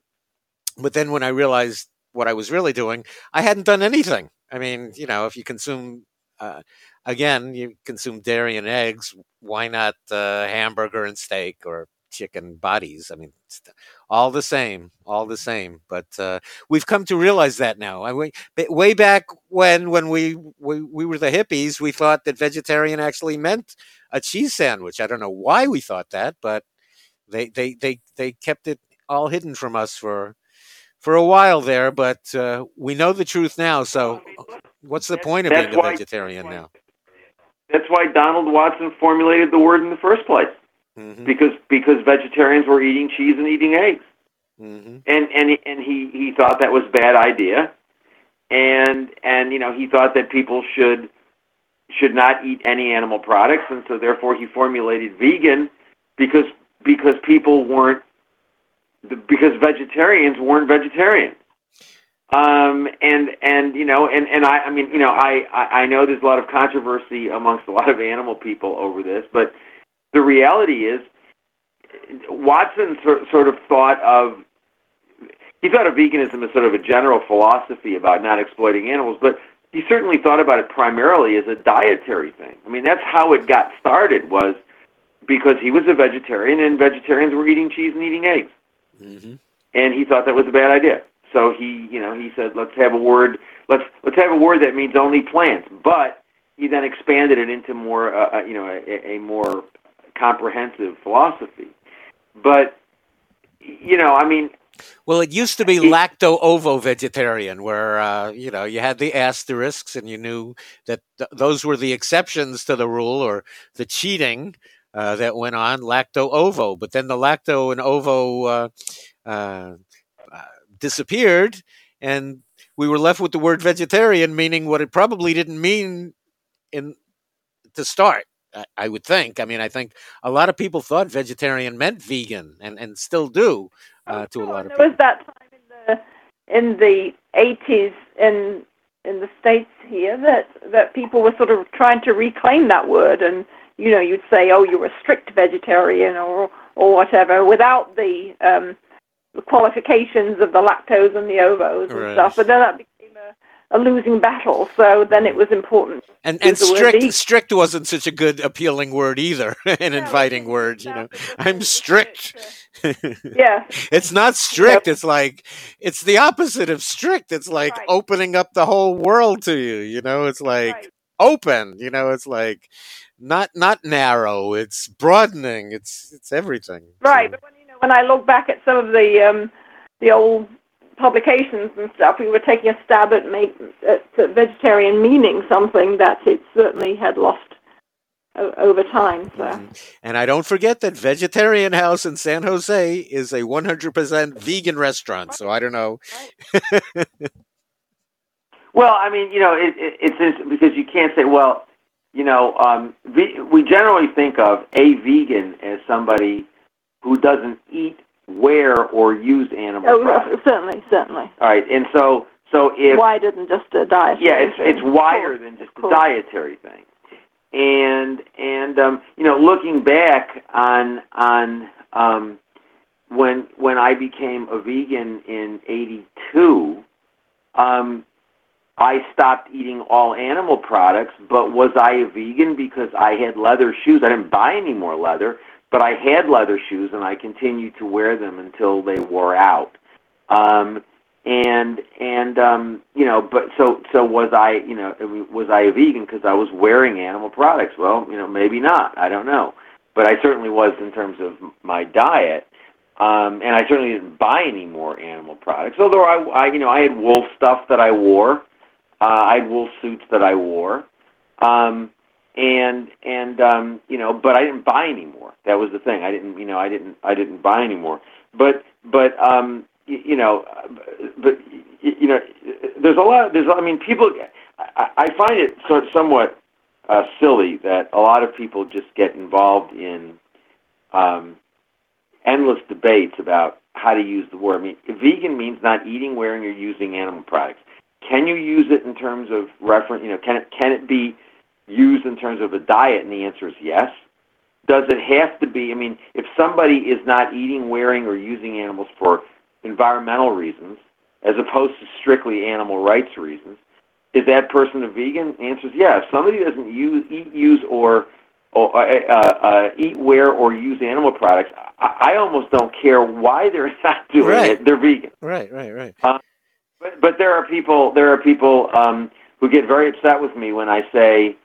but then when I realized what I was really doing, I hadn't done anything. I mean, you know, if you consume uh, again, you consume dairy and eggs. Why not uh, hamburger and steak or chicken bodies? I mean, all the same, all the same. But uh, we've come to realize that now. I mean, way back when, when we, we we were the hippies, we thought that vegetarian actually meant a cheese sandwich. I don't know why we thought that, but they they they they kept it all hidden from us for for a while there. But uh, we know the truth now, so. What's the point of being a vegetarian why- now? That's why Donald Watson formulated the word in the first place hmm because because vegetarians were eating cheese and eating eggs. hmm and and he- and he he thought that was a bad idea, and and you know he thought that people should should not eat any animal products, and so therefore he formulated vegan because because people weren't because vegetarians weren't vegetarian. Um, and and you know and and I I mean you know I I I know there's a lot of controversy amongst a lot of animal people over this, but the reality is Watson sort sort of thought of he thought of veganism as sort of a general philosophy about not exploiting animals, but he certainly thought about it primarily as a dietary thing. I mean, that's how it got started was because he was a vegetarian and vegetarians were eating cheese and eating eggs, hmm and he thought that was a bad idea. So he, you know, he said, let's have a word, let's let's have a word that means only plants. But he then expanded it into more, uh, uh, you know, a, a more comprehensive philosophy. But you know, I mean, Well, it used to be lacto ovo vegetarian, where uh, you know you had the asterisks, and you knew that th- those were the exceptions to the rule or the cheating uh, that went on lacto ovo. But then the lacto and ovo uh, uh, uh, disappeared, and we were left with the word vegetarian, meaning what it probably didn't mean in to start. I, I would think. I mean, I think a lot of people thought vegetarian meant vegan, and, and still do uh, to a lot of there people. was that time in the in the 80s in in the states here that that people were sort of trying to reclaim that word, and you know you'd say, oh, you're a strict vegetarian or or whatever, without the um, the qualifications of the lactose and the ovos and Right. stuff. But then that became a, losing battle. So then it was important. And and strict strict wasn't such a good appealing word either, an inviting word. You know. I'm strict. Yeah. it's not strict. It's like it's the opposite of strict. It's like Right. opening up the whole world to you. You know, it's like Right. open. You know, it's like not not narrow. It's broadening. It's it's everything. Right, So- but when you know when I look back at some of the um, the old publications and stuff, we were taking a stab at make at uh, vegetarian meaning something that it certainly had lost o- over time. So Mhm. And I don't forget that Vegetarian House in San Jose is a 100% vegan restaurant. So I don't know. Well, I mean, you know, it, it, it's interesting because you can't say, well, you know, um, ve- we generally think of a vegan as somebody who doesn't eat, wear, or use animal oh, products. certainly, certainly. All right, and so, so if Wider than just a diet. yeah, it's it's wider than just a dietary thing. And and um, you know, looking back on on um, when when I became a vegan in '82, um, I stopped eating all animal products. But was I a vegan because I had leather shoes? I didn't buy any more leather, but I had leather shoes, and I continued to wear them until they wore out. Um, and and um, you know, but so so was I, you know, was I a vegan because I was wearing animal products? Well, you know, maybe not. I don't know, but I certainly was in terms of my diet. Um, and I certainly didn't buy any more animal products. Although I, I you know, I had wool stuff that I wore. Uh, I had wool suits that I wore. Um, and and um, you know, but I didn't buy anymore. That was the thing. I didn't, you know, I didn't I didn't buy anymore. But but um, you, you know, but you know, there's a lot. There's I mean, people. I, I find it sort somewhat uh, silly that a lot of people just get involved in um, endless debates about how to use the word. I mean, vegan means not eating, wearing, or using animal products. Can you use it in terms of reference? You know, can it can it be used in terms of a diet? And the answer is yes. Does it have to be? I mean, if somebody is not eating, wearing, or using animals for environmental reasons, as opposed to strictly animal rights reasons, is that person a vegan? The answer is yes. If somebody doesn't use, eat, use, or, or uh, uh, eat, wear, or use animal products, I, I almost don't care why they're not doing Right. it. They're vegan. Right, right, right. But but there are people there are people um, who get very upset with me when I say,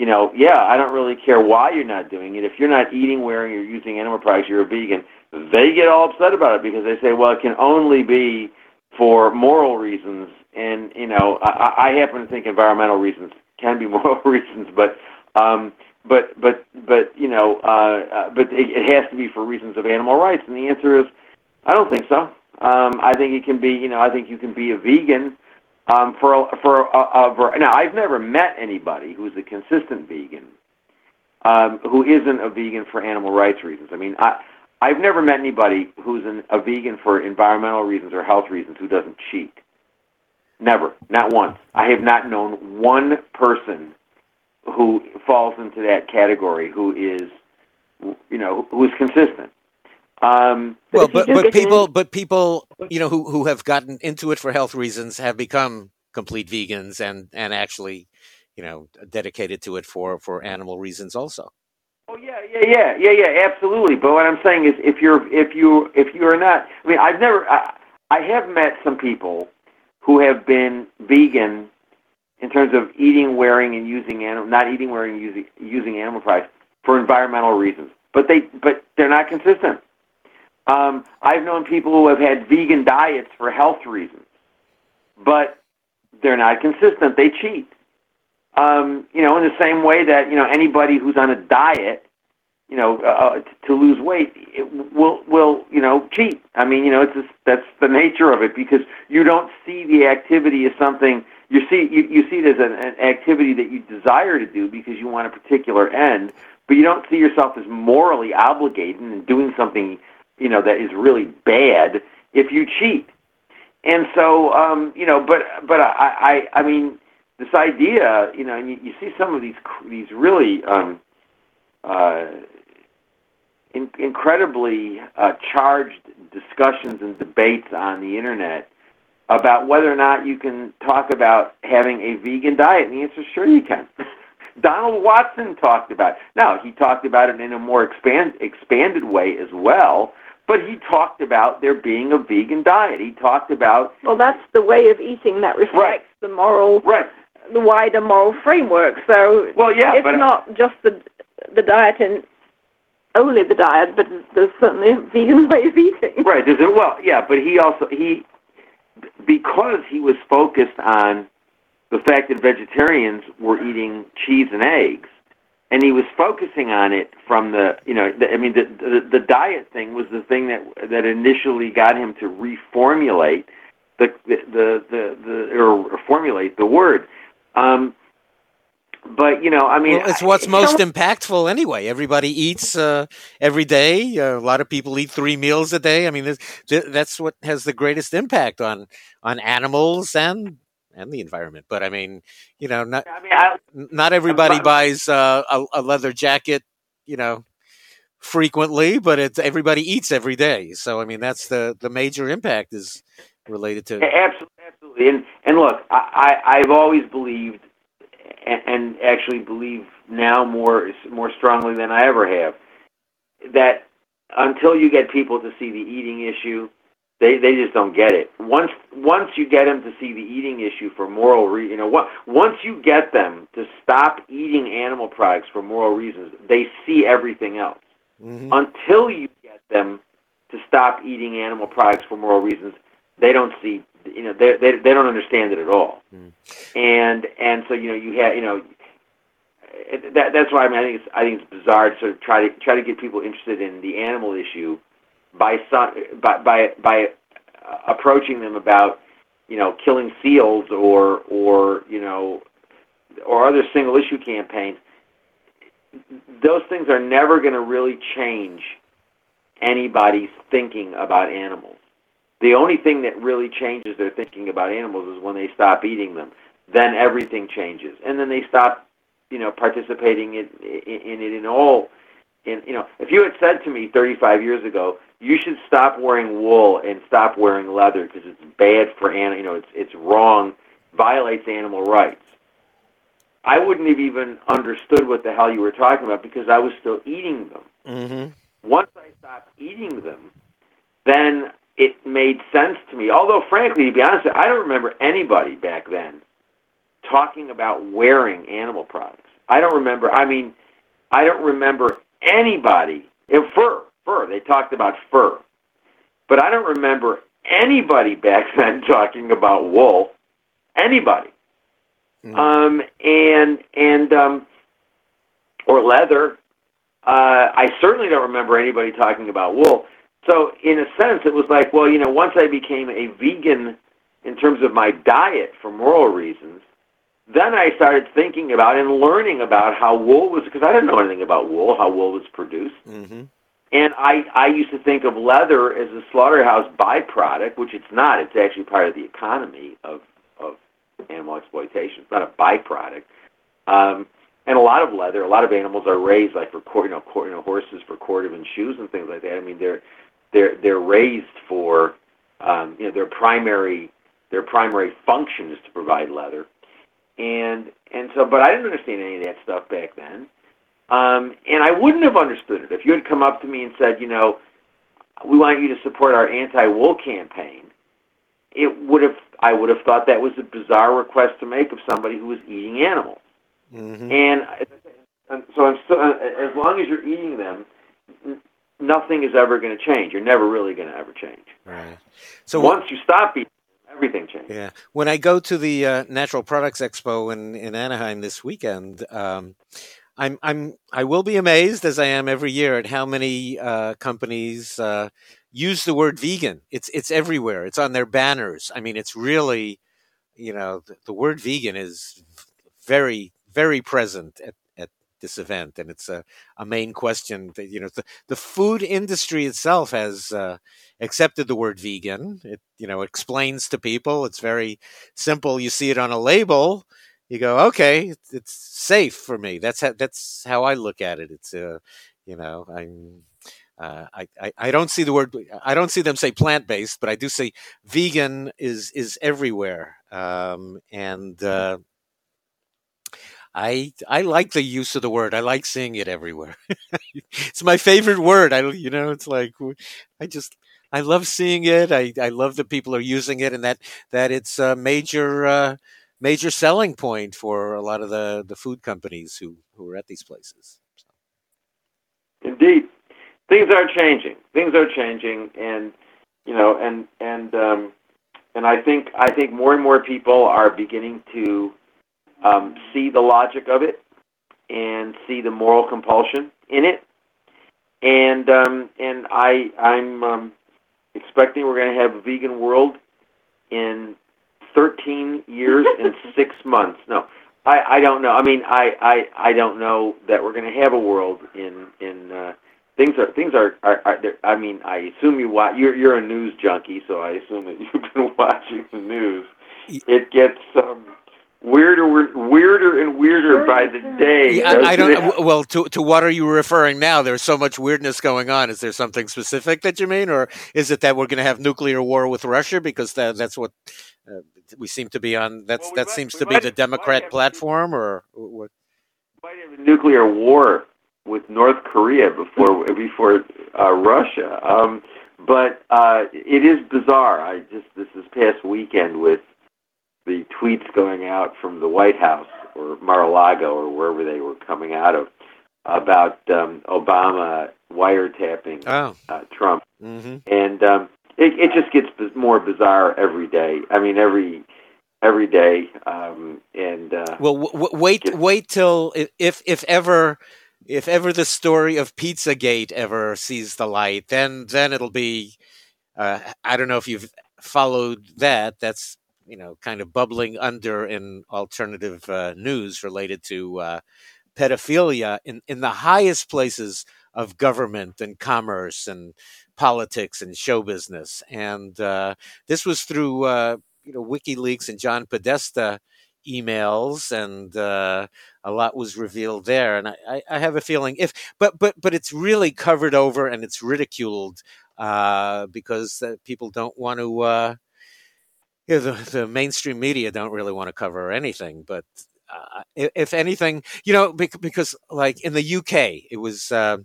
you know, yeah, I don't really care why you're not doing it. If you're not eating, wearing, or using animal products, you're a vegan. They get all upset about it because they say, well, it can only be for moral reasons, and you know, I, I happen to think environmental reasons can be moral reasons, but um, but but but you know, uh, uh, but it, it has to be for reasons of animal rights, and the answer is, I don't think so. Um, I think it can be, you know, I think you can be a vegan um, for a, for a, a, now. I've never met anybody who's a consistent vegan um, who isn't a vegan for animal rights reasons. I mean, I I've never met anybody who's an, a vegan for environmental reasons or health reasons who doesn't cheat. Never, not once. I have not known one person who falls into that category who is, you know, who is consistent. Um, well, but but people, but people, you know, who who have gotten into it for health reasons have become complete vegans and and actually, you know, dedicated to it for for animal reasons also. Oh yeah, yeah, yeah, yeah, yeah, absolutely. But what I'm saying is, if you're if you if you are not, I mean, I've never, I, I have met some people who have been vegan in terms of eating, wearing, and using animal, not eating, wearing, using using animal products for environmental reasons. But they, but they're not consistent. Um, I've known people who have had vegan diets for health reasons, but they're not consistent. They cheat. Um, you know, in the same way that you know anybody who's on a diet, you know, uh, uh to lose weight, it will will you know cheat. I mean, you know, it's just, that's the nature of it because you don't see the activity as something you see you, you see it as an, an activity that you desire to do because you want a particular end, but you don't see yourself as morally obligated in doing something you know that is really bad if you cheat. And so, um, you know, but but I, I I mean, this idea, you know, and you, you see some of these these really um, uh, in, incredibly uh, charged discussions and debates on the internet about whether or not you can talk about having a vegan diet, and the answer is sure you can. Donald Watson talked about it. Now, he talked about it in a more expand, expanded way as well, but he talked about there being a vegan diet. He talked about well, that's the way of eating that reflects right. the moral, right. the wider moral framework. So well, yeah, it's but, not just the the diet and only the diet, but there's certainly a vegan way of eating. Right. There's a, well, yeah, but he also he because he was focused on the fact that vegetarians were eating cheese and eggs and he was focusing on it from the you know the, I mean the, the the diet thing was the thing that that initially got him to reformulate the the the, the, the or formulate the word. Um, but you know, I mean, well, it's what's I, most impactful anyway. Everybody eats uh, every day. Uh, a lot of people eat three meals a day. I mean, this, that's what has the greatest impact on on animals and and the environment. But I mean, you know, not I mean, I, not everybody buys uh, a, a, leather jacket, you know, frequently, but it's everybody eats every day. So I mean, that's the the major impact is related to absolutely, absolutely. And and look, I, I I've always believed, and, and actually believe now more more strongly than I ever have, that until you get people to see the eating issue they they just don't get it. Once once you get them to see the eating issue for moral re- you know what once you get them to stop eating animal products for moral reasons, they see everything else. Mm-hmm. Until you get them to stop eating animal products for moral reasons, they don't see you know they they they don't understand it at all. Mm. And and so you know you have you know that that's why I mean I think it's I think it's bizarre to sort of try to try to get people interested in the animal issue by by by by approaching them about you know killing seals or or you know or other single issue campaigns those things are never going to really change anybody's thinking about animals. The only thing that really changes their thinking about animals is when they stop eating them. Then everything changes. And then they stop you know participating in, in, in it in all in you know if you had said to me 35 years ago you should stop wearing wool and stop wearing leather because it's bad for animal. You know, it's it's wrong, violates animal rights. I wouldn't have even understood what the hell you were talking about because I was still eating them. Mm-hmm. Once I stopped eating them, then it made sense to me. Although, frankly, to be honest, I don't remember anybody back then talking about wearing animal products. I don't remember. I mean, I don't remember anybody in fur fur. They talked about fur. But I don't remember anybody back then talking about wool. Anybody. Mm. Um, and and um, or leather. Uh, I certainly don't remember anybody talking about wool. So in a sense, it was like, well, you know, once I became a vegan in terms of my diet for moral reasons, then I started thinking about and learning about how wool was because I didn't know anything about wool, how wool was produced. hmm And I, I used to think of leather as a slaughterhouse byproduct, which it's not. It's actually part of the economy of, of animal exploitation. It's not a byproduct. Um, and a lot of leather, a lot of animals are raised like for you know, you know, horses for cordovan shoes and things like that. I mean, they're they're they're raised for um, you know their primary their primary function is to provide leather, and and so but I didn't understand any of that stuff back then, um, and I wouldn't have understood it if you had come up to me and said, you know, we want you to support our anti-wool campaign. It would have I would have thought that was a bizarre request to make of somebody who was eating animals. hmm And, and so I'm still, as long as you're eating them, nothing is ever going to change. You're never really going to ever change. Right. So once you stop eating, everything changes. Yeah. When I go to the uh, Natural Products Expo in, in Anaheim this weekend, um, I'm I'm I will be amazed as I am every year at how many uh, companies uh, use the word vegan. It's it's everywhere. It's on their banners. I mean, it's really, you know, the, the word vegan is very very present at this event, and it's a, a main question. That, you know, the the food industry itself has. Uh, accepted the word vegan. It you know explains to people. It's very simple. You see it on a label. You go, okay, it's, it's safe for me. That's how that's how I look at it. It's uh, you know, I'm. Uh, I, I, I don't see the word I don't see them say plant based, but I do see vegan is is everywhere, um, and uh, I I like the use of the word. I like seeing it everywhere. it's my favorite word. I you know it's like I just I love seeing it. I, I love that people are using it, and that that it's a major uh, major selling point for a lot of the, the food companies who, who are at these places. Indeed, things are changing. Things are changing, and you know, and and um, and I think I think more and more people are beginning to um, see the logic of it and see the moral compulsion in it, and um, and I I'm um, expecting we're going to have a vegan world in 13 years and six months. No, I, I don't know. I mean, I, I, I don't know that we're going to have a world in in uh, things are things are are, are I mean, I assume you watch. You're you're a news junkie, so I assume that you've been watching the news. It gets um, weirder, weirder and weirder by the day. Yeah, I, I don't. it? Well, to to what are you referring now? There's so much weirdness going on. Is there something specific that you mean, or is it that we're going to have nuclear war with Russia because that, that's what uh, we seem to be on? That's Well, we that might- seems to be might- the Democrat have- platform, or what? might have a nuclear war with North Korea before before uh, Russia. Um, but uh, it is bizarre. I just this this past weekend with the tweets going out from the White House or Mar-a-Lago or wherever they were coming out of about um, Obama wiretapping Oh, uh, Trump, hmm and um, it, it just gets more bizarre every day. I mean, every every day, um, and uh, Well, w- w- wait, wait till if if ever if ever the story of Pizzagate ever sees the light, then then it'll be. Uh, I don't know if you've followed that. That's you know kind of bubbling under in alternative uh, news related to uh, pedophilia in in the highest places of government and commerce and politics and show business. And uh, this was through uh, you know WikiLeaks and John Podesta emails and uh, a lot was revealed there and I, I, have a feeling if but but but it's really covered over and it's ridiculed uh, because uh, people don't want to uh, you know, the, the mainstream media don't really want to cover anything but uh, if, anything you know because like in the UK it was uh,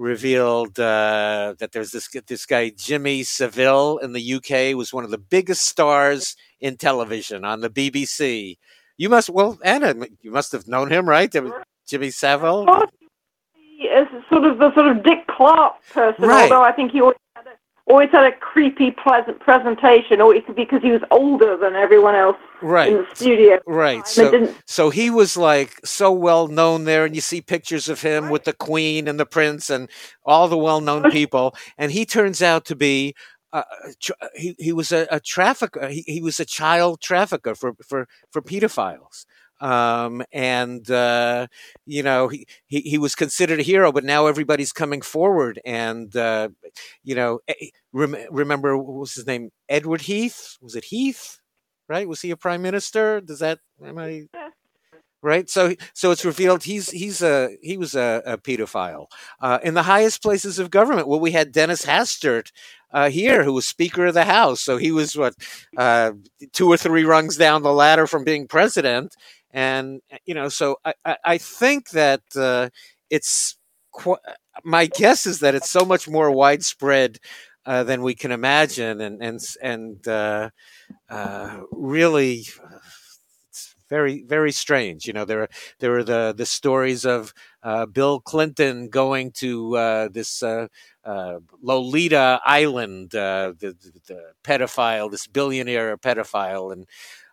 revealed uh, that there's this this guy Jimmy Savile in the UK was one of the biggest stars in television on the BBC. You must well, Anna, you must have known him, right? Jimmy Savile. He is sort of the sort of Dick Clark person, Right. although I think he always or it's at a creepy, pleasant presentation, or it could be because he was older than everyone else right in the studio. right. So so he was like so well known there and you see pictures of him with the queen and the prince and all the well-known people. And he turns out to be uh, uh tr- uh, he he was a, a trafficker uh, he, he was a child trafficker for for for pedophiles um, and uh, you know he, he he was considered a hero but now everybody's coming forward and uh, you know eh, rem- remember what was his name? Edward Heath? Was it Heath? Right? Was he a prime minister? Does that am I right? So so it's revealed he's he's a he was a, a pedophile uh, in the highest places of government. Well we had dennis hastert uh, here who was speaker of the house. So he was what uh, two or three rungs down the ladder from being president and you know so i i, think that uh, it's qu- my guess is that it's so much more widespread uh, than we can imagine. And and and uh, uh, really it's very very strange. You know there are there are the the stories of uh, Bill Clinton going to uh, this uh, uh, Lolita Island uh, the, the, the pedophile this billionaire pedophile. And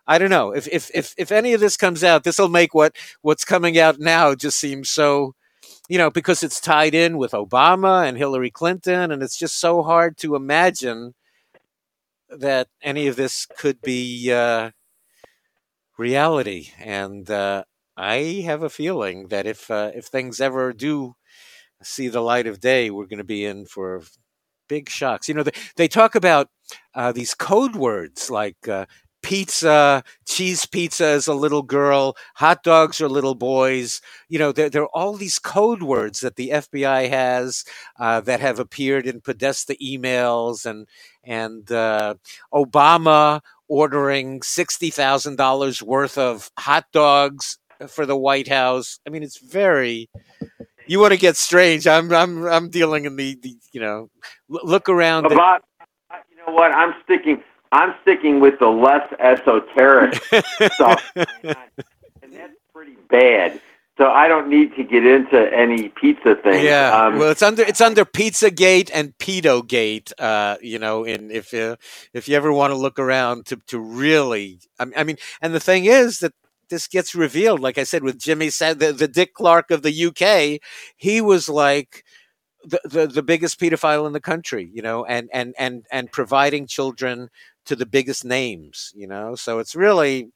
I don't know if if if, if any of this comes out this will make what what's coming out now just seem so you know because it's tied in with Obama and Hillary Clinton and it's just so hard to imagine that any of this could be uh, reality. And uh, I have a feeling that if uh, if things ever do see the light of day, we're going to be in for big shocks. You know, they, they talk about uh, these code words like uh, pizza, cheese pizza is a little girl, hot dogs are little boys. You know, there, there are all these code words that the FBI has uh, that have appeared in Podesta emails and and uh, Obama ordering sixty thousand dollars worth of hot dogs for the White House. I mean, it's very. You want to get strange? I'm I'm I'm dealing in the, the you know look around. the- About, you know what? I'm sticking. I'm sticking with the less esoteric stuff, and that's pretty bad. So I don't need to get into any pizza thing. Yeah, Um, well, it's under it's under Pizzagate and Pedogate. Uh, you know, and if you if you ever want to look around to to really, I mean, I mean, and the thing is that this gets revealed. Like I said, with Jimmy said the, the Dick Clark of the UK, he was like the, the the biggest pedophile in the country. You know, and and and and providing children to the biggest names. You know, so it's really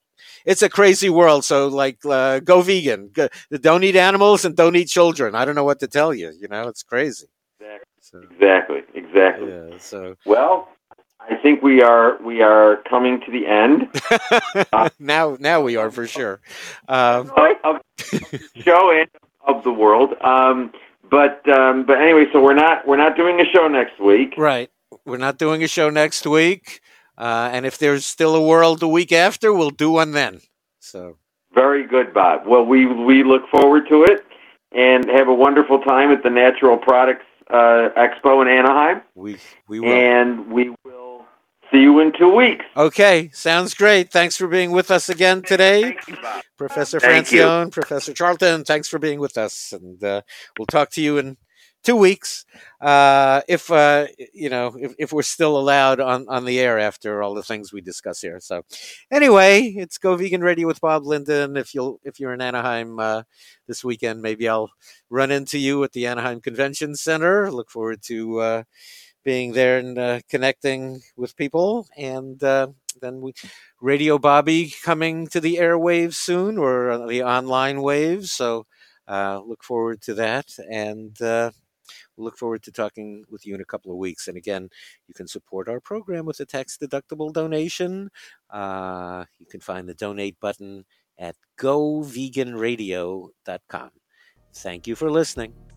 it's a crazy world. So like, uh, go vegan. Go, don't eat animals and don't eat children. I don't know what to tell you. You know, it's crazy. Exactly. So, exactly. Exactly. yeah. So Well, I think we are we are coming to the end now, now we are for sure. Um, of, of the show and of the world. Um, but um, but anyway, so we're not we're not doing a show next week. right. We're not doing a show next week, uh, and if there's still a world the week after, we'll do one then. So Very good, Bob. Well, we we look forward to it and have a wonderful time at the Natural Products uh, Expo in Anaheim. we we will. And we will see you in two weeks. Okay, sounds great. Thanks for being with us again today. Thank you, Professor Thank you. Francione, Professor Charlton, thanks for being with us, and uh, we'll talk to you in two weeks uh, if uh, you know if, if we're still allowed on, on the air after all the things we discuss here. So, anyway, it's Go Vegan Radio with Bob Linden. If you'll if you're in Anaheim uh, this weekend, maybe I'll run into you at the Anaheim Convention Center. Look forward to uh, being there and uh, connecting with people and. Uh, then we Radio Bobby coming to the airwaves soon or uh, the online waves. So uh, look forward to that. And uh, look forward to talking with you in a couple of weeks. And again, you can support our program with a tax deductible donation. Uh, you can find the donate button at goveganradio.com. Thank you for listening.